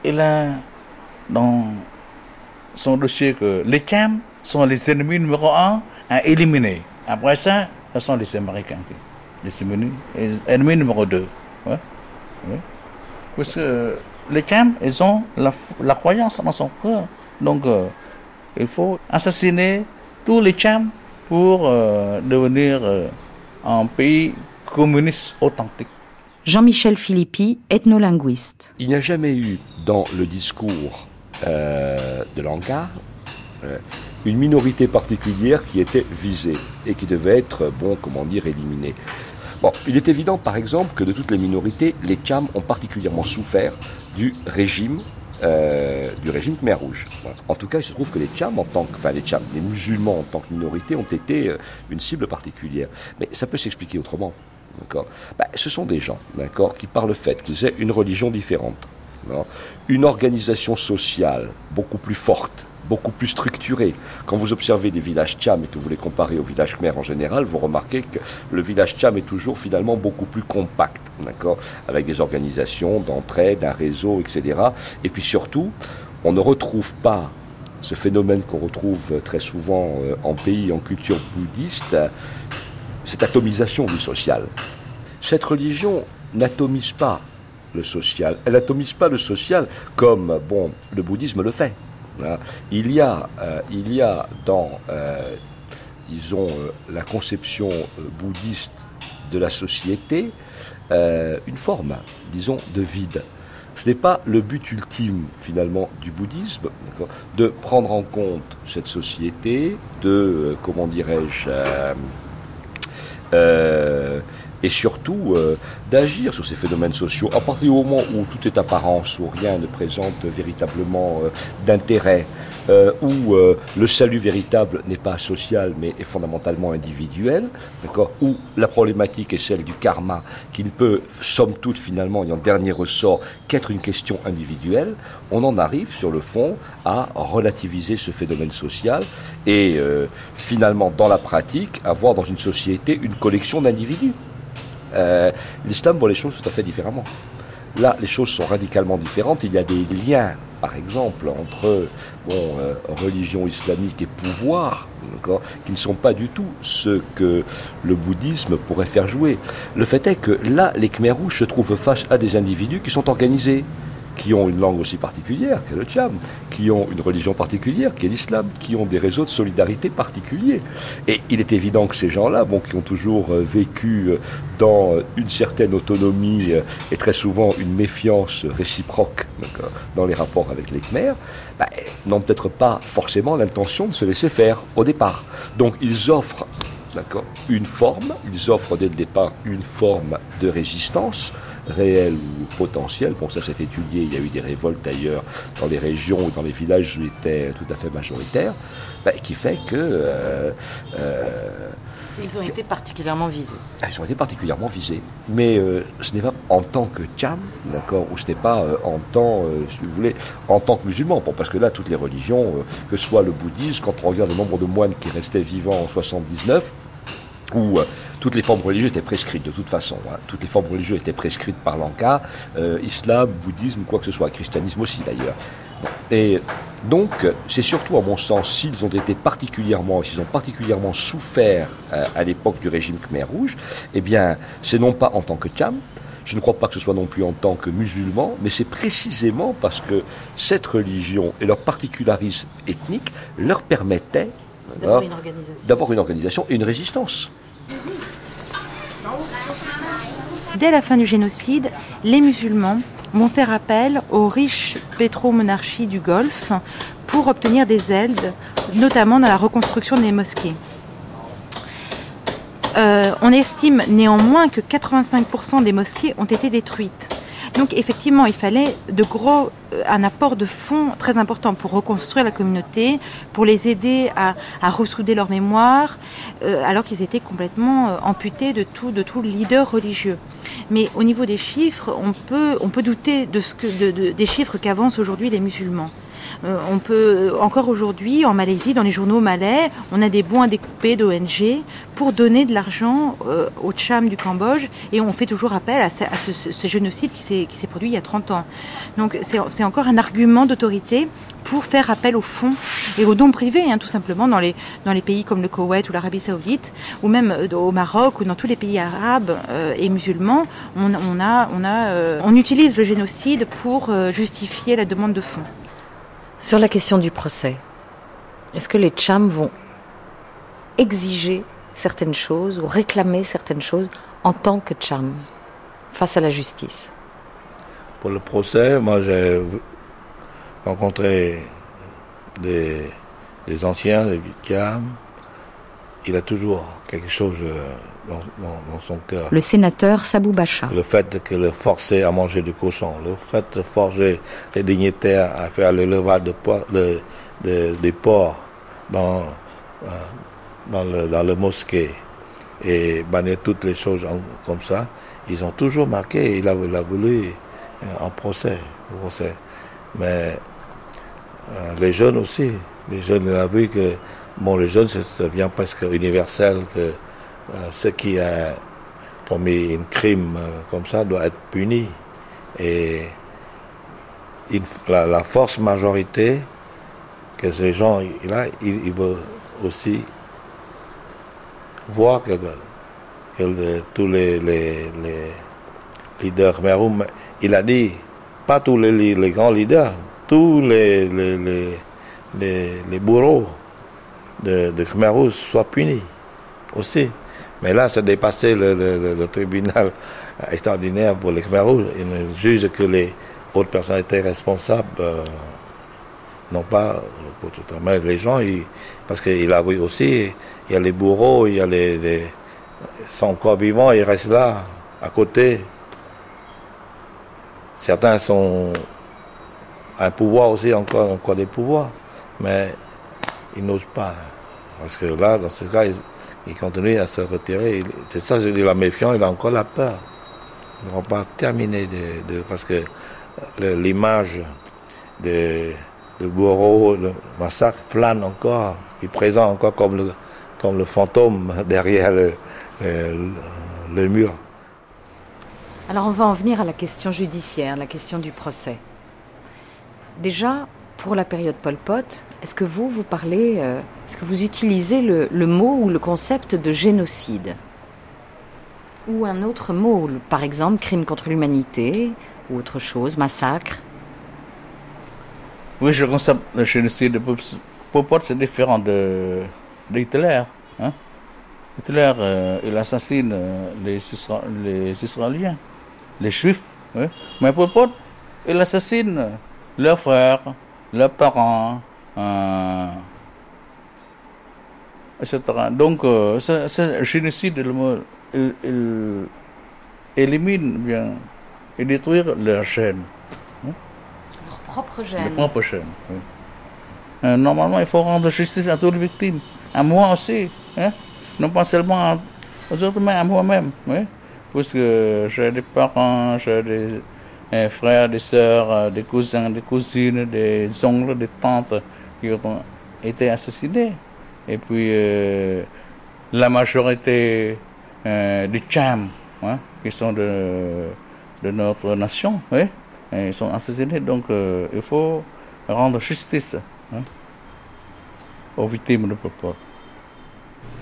il a dans son dossier que les Cham sont les ennemis numéro un à éliminer. Après ça, ce sont les Américains, les ennemis, ennemis numéro deux. Ouais. Ouais. Parce que les Cham, ils ont la, la croyance dans son cœur. Donc, euh, il faut assassiner tous les Cham pour euh, devenir euh, un pays communiste authentique. Jean-Michel Philippi, ethnolinguiste. Il n'y a jamais eu dans le discours de Lankar une minorité particulière qui était visée et qui devait être, bon, comment dire, éliminée. Bon, il est évident, par exemple, que de toutes les minorités, les Cham ont particulièrement souffert du régime euh, du régime Khmer Rouge. En tout cas, il se trouve que les Tchams, en tant que, enfin les les musulmans en tant que minorité, ont été euh, une cible particulière. Mais ça peut s'expliquer autrement. Ben, Ce sont des gens, d'accord, qui par le fait qu'ils aient une religion différente, une organisation sociale beaucoup plus forte, beaucoup plus structuré. Quand vous observez des villages Tcham et que vous les comparez aux villages Khmer en général, vous remarquez que le village Tcham est toujours finalement beaucoup plus compact, d'accord, avec des organisations d'entraide, un réseau, etc. Et puis surtout, on ne retrouve pas ce phénomène qu'on retrouve très souvent euh, en pays, en culture bouddhiste, cette atomisation du social. Cette religion n'atomise pas le social. Elle n'atomise pas le social comme bon, le bouddhisme le fait. Hein. Il, y a, euh, il y a dans, euh, disons, euh, la conception bouddhiste de la société une forme, disons, de vide. Ce n'est pas le but ultime, finalement, du bouddhisme, de prendre en compte cette société, de, comment dirais-je, et surtout euh, d'agir sur ces phénomènes sociaux. À partir du moment où tout est apparence, où rien ne présente véritablement euh, d'intérêt, euh, où le salut véritable n'est pas social mais est fondamentalement individuel, d'accord, où la problématique est celle du karma, qui ne peut, somme toute finalement, et en dernier ressort, qu'être une question individuelle, on en arrive sur le fond à relativiser ce phénomène social et finalement dans la pratique avoir dans une société une collection d'individus. Euh, l'islam voit les choses tout à fait différemment. Là, les choses sont radicalement différentes. Il y a des liens, par exemple, entre euh, religion islamique et pouvoir, qui ne sont pas du tout ce que le bouddhisme pourrait faire jouer. Le fait est que là, les Khmer rouges se trouvent face à des individus qui sont organisés qui ont une langue aussi particulière qu'est le Tcham, qui ont une religion particulière qui est l'islam, qui ont des réseaux de solidarité particuliers. Et il est évident que ces gens-là, bon, qui ont toujours euh, vécu euh, dans euh, une certaine autonomie et très souvent une méfiance réciproque dans les rapports avec les Khmers, bah, n'ont peut-être pas forcément l'intention de se laisser faire au départ. Donc ils offrent une forme. Ils offrent dès le départ une forme de résistance réelle ou potentielle. Bon, ça s'est étudié. Il y a eu des révoltes d'ailleurs dans les régions ou dans les villages où ils étaient tout à fait majoritaires, bah, qui fait que euh, euh, ils ont été particulièrement visés. Ah, ils ont été particulièrement visés. Mais euh, ce n'est pas en tant que Tcham, d'accord, ou ce n'est pas euh, en tant, euh, si vous voulez, en tant que musulman. Bon, parce que là, toutes les religions, que ce soit le bouddhisme, quand on regarde le nombre de moines qui restaient vivants en 79, ou toutes les formes religieuses étaient prescrites de toute façon. Hein. Toutes les formes religieuses étaient prescrites par l'Anka, islam, bouddhisme, quoi que ce soit, christianisme aussi d'ailleurs. Et donc, c'est surtout, à mon sens, s'ils ont été particulièrement, s'ils ont particulièrement souffert euh, à l'époque du régime Khmer Rouge, eh bien, c'est non pas en tant que Tcham, je ne crois pas que ce soit non plus en tant que musulman, mais c'est précisément parce que cette religion et leur particularisme ethnique leur permettaient d'avoir une, une organisation et une résistance. Dès la fin du génocide, les musulmans vont faire appel aux riches pétromonarchies du Golfe pour obtenir des aides, notamment dans la reconstruction des mosquées. Euh, on estime néanmoins que 85% des mosquées ont été détruites. Donc effectivement, il fallait euh, un apport de fonds très important pour reconstruire la communauté, pour les aider à, ressouder leur mémoire, euh, alors qu'ils étaient complètement amputés de tout, de tout leader religieux. Mais au niveau des chiffres, on peut, douter des chiffres qu'avancent aujourd'hui les musulmans. Euh, on peut encore aujourd'hui en Malaisie, dans les journaux malais, on a des bons à découper d'ONG pour donner de l'argent euh, au Cham du Cambodge et on fait toujours appel à ce, génocide qui s'est produit il y a 30 ans. Donc c'est encore un argument d'autorité pour faire appel aux fonds et aux dons privés, hein, tout simplement, dans les, pays comme le Koweït ou l'Arabie Saoudite, ou même euh, au Maroc ou dans tous les pays arabes et musulmans, on utilise le génocide pour justifier la demande de fonds. Sur la question du procès, est-ce que les Chams vont exiger certaines choses ou réclamer certaines choses en tant que Cham face à la justice? Pour le procès, moi j'ai rencontré des, anciens, des Cham. Il a toujours quelque chose euh, dans, son cœur. Le sénateur Sabou Bacha. Le fait de le forcer à manger du cochon, le fait de forcer les dignitaires à faire l'élevage de, de, de, des porcs dans, euh, dans, le, dans le mosquée et bannir toutes les choses comme ça, ils ont toujours marqué, il a, il a voulu en euh, procès, procès. Mais euh, les jeunes aussi, les jeunes, il a vu que, bon, les jeunes, c'est bien presque universel que euh, ce qui a commis un crime euh, comme ça doit être puni. Et la, force majorité que ces gens, là, ils, veulent aussi voir que, tous les, leaders Meroum, il a dit, pas tous les, grands leaders, tous les, les, bourreaux de, Khmer soient punis aussi. Mais là, ça dépassé le, le, tribunal extraordinaire pour les Khmer Rouges. Il juge que les autres personnalités responsables euh, n'ont pas pour tout Mais les gens, parce qu'il a aussi, il y a les bourreaux, il y a les, les sont encore vivants, ils restent là, à côté. Certains sont un pouvoir aussi, encore, encore des pouvoirs, mais ils n'osent pas. Parce que là, dans ce cas, ils, il continue à se retirer. C'est ça, je dis, la méfiance, il a encore la peur. Ils n'auront pas terminé de, parce que l'image de, de bourreau, le massacre flâne encore, qui présente encore comme le, comme le fantôme derrière le, le mur. Alors on va en venir à la question judiciaire, la question du procès. Déjà, pour la période Pol Pot, est-ce que vous, vous parlez, euh, est-ce que vous utilisez le, mot ou le concept de génocide Ou un autre mot, par exemple crime contre l'humanité, ou autre chose, massacre Oui, je concept de génocide de Pol Pot, c'est différent de, Hitler. Hein? Hitler, euh, il assassine euh, les, Israéliens, les Juifs. Mais Pol Pot, il assassine leurs frères, leurs parents, etc. Donc, euh, ce génocide, il, il, élimine bien et détruire leur chaîne. Hein? Leur propre gène. Leur propre oui. euh, Normalement, il faut rendre justice à toutes les victimes. À moi aussi. Hein? Non pas seulement aux autres, mais à moi-même. Oui? Puisque j'ai des parents, j'ai des frères, des sœurs, des cousins, des cousines, des oncles, des tantes qui ont été assassinés. Et puis, euh, la majorité euh, des Cham, hein, qui sont de, notre nation, oui, ils sont assassinés. Donc, euh, il faut rendre justice hein, aux victimes de Pol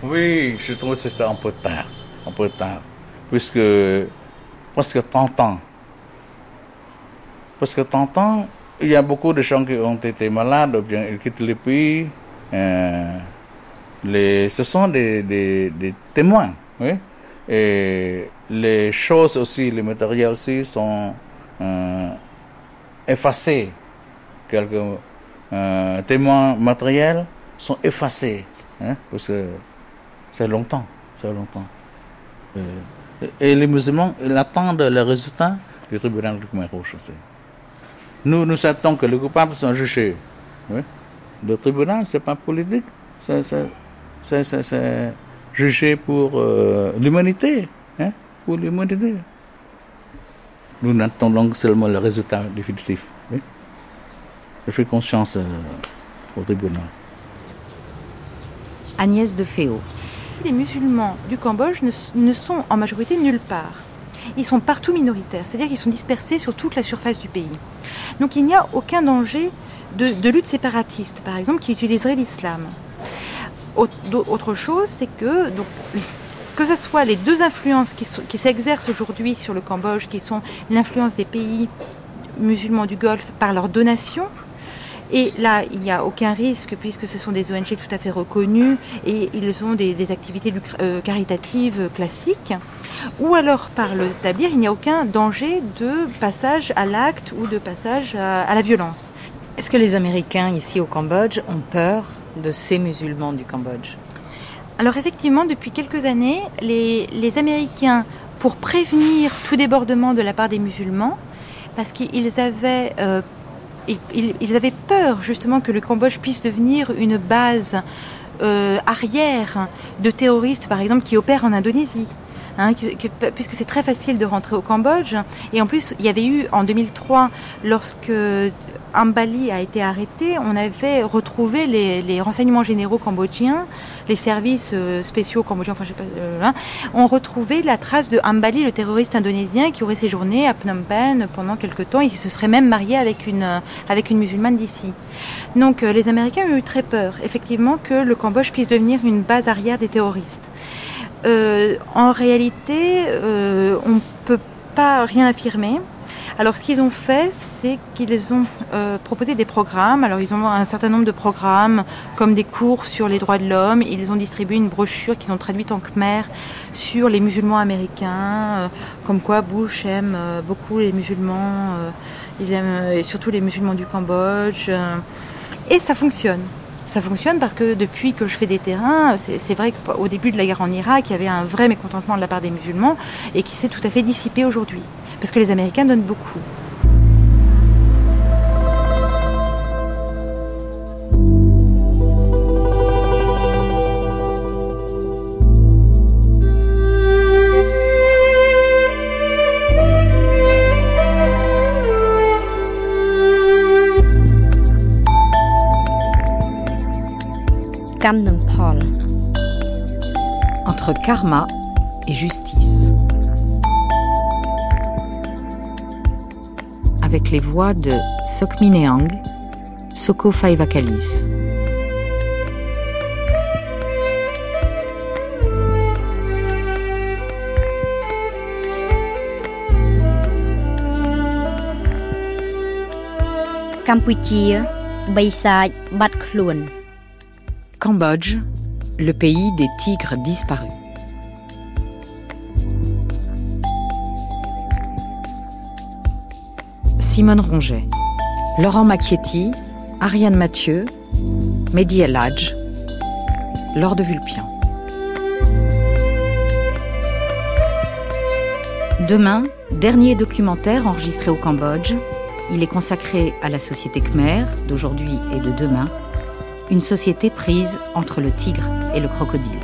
Oui, je trouve que c'était un peu tard, un peu tard, puisque presque 30 ans. Parce que 30 ans, il y a beaucoup de gens qui ont été malades, ou bien ils quittent le pays. Euh, les, ce sont des, des, des, témoins. Oui? Et les choses aussi, les matériels aussi sont euh, effacés. Quelques euh, témoins matériels sont effacés. Hein? Parce que c'est longtemps. C'est longtemps. Et, et les musulmans, ils attendent le résultat du tribunal du Khmer Rouge aussi. Nous, nous attendons que les coupables sont jugés. Oui? Le tribunal, c'est pas politique. C'est c'est jugé pour euh, l'humanité, hein, pour l'humanité. Nous n'attendons seulement le résultat définitif. Oui? Je fais confiance euh, au tribunal. Agnès de Féo. Les musulmans du Cambodge ne, ne sont en majorité nulle part. Ils sont partout minoritaires, c'est-à-dire qu'ils sont dispersés sur toute la surface du pays. Donc il n'y a aucun danger de, lutte séparatiste, par exemple, qui utiliserait l'islam. Autre chose, c'est que que ce soit les deux influences qui, qui s'exercent aujourd'hui sur le Cambodge, qui sont l'influence des pays musulmans du Golfe par leurs donations, et là, il n'y a aucun risque puisque ce sont des ONG tout à fait reconnues et ils ont des, des activités euh, caritatives classiques. Ou alors par le établir, il n'y a aucun danger de passage à l'acte ou de passage à, à la violence. Est-ce que les Américains ici au Cambodge ont peur de ces musulmans du Cambodge? Alors effectivement, depuis quelques années, les, les Américains, pour prévenir tout débordement de la part des musulmans, parce qu'ils avaient, euh, ils, avaient peur justement que le Cambodge puisse devenir une base euh, arrière de terroristes, par exemple, qui opèrent en Indonésie. Hein, que, que, puisque c'est très facile de rentrer au Cambodge. Et en plus, il y avait eu en 2003, lorsque Ambali a été arrêté, on avait retrouvé les renseignements généraux cambodgiens, les services euh, spéciaux cambodgiens, enfin je sais pas, euh, ont retrouvé la trace de Ambali, le terroriste indonésien, qui aurait séjourné à Phnom Penh pendant quelque temps et qui se serait même marié avec une, une musulmane d'ici. Donc euh, les Américains ont eu très peur, effectivement, que le Cambodge puisse devenir une base arrière des terroristes. Euh, en réalité, euh, on ne peut pas rien affirmer. Alors ce qu'ils ont fait, c'est qu'ils ont euh, proposé des programmes. Alors ils ont un certain nombre de programmes, comme des cours sur les droits de l'homme. Ils ont distribué une brochure qu'ils ont traduite en khmer sur les musulmans américains, euh, comme quoi Bush aime euh, beaucoup les musulmans, il aime, et surtout les musulmans du Cambodge. et ça fonctionne. Ça fonctionne parce que depuis que je fais des terrains, c'est vrai qu'au début de la guerre en Irak, il y avait un vrai mécontentement de la part des musulmans et qui s'est tout à fait dissipé aujourd'hui. Parce que les Américains donnent beaucoup. Entre karma et justice. avec les voix de Sokmineang, Soko Faivakalis. Cambodge, le pays des tigres disparus. Simone Ronget, Laurent Macchietti, Ariane Mathieu, Mehdi El Hadj, Laure de Vulpian. Demain, dernier documentaire enregistré au Cambodge. Il est consacré à la société khmer d'aujourd'hui et de demain, une société prise entre le tigre et le crocodile.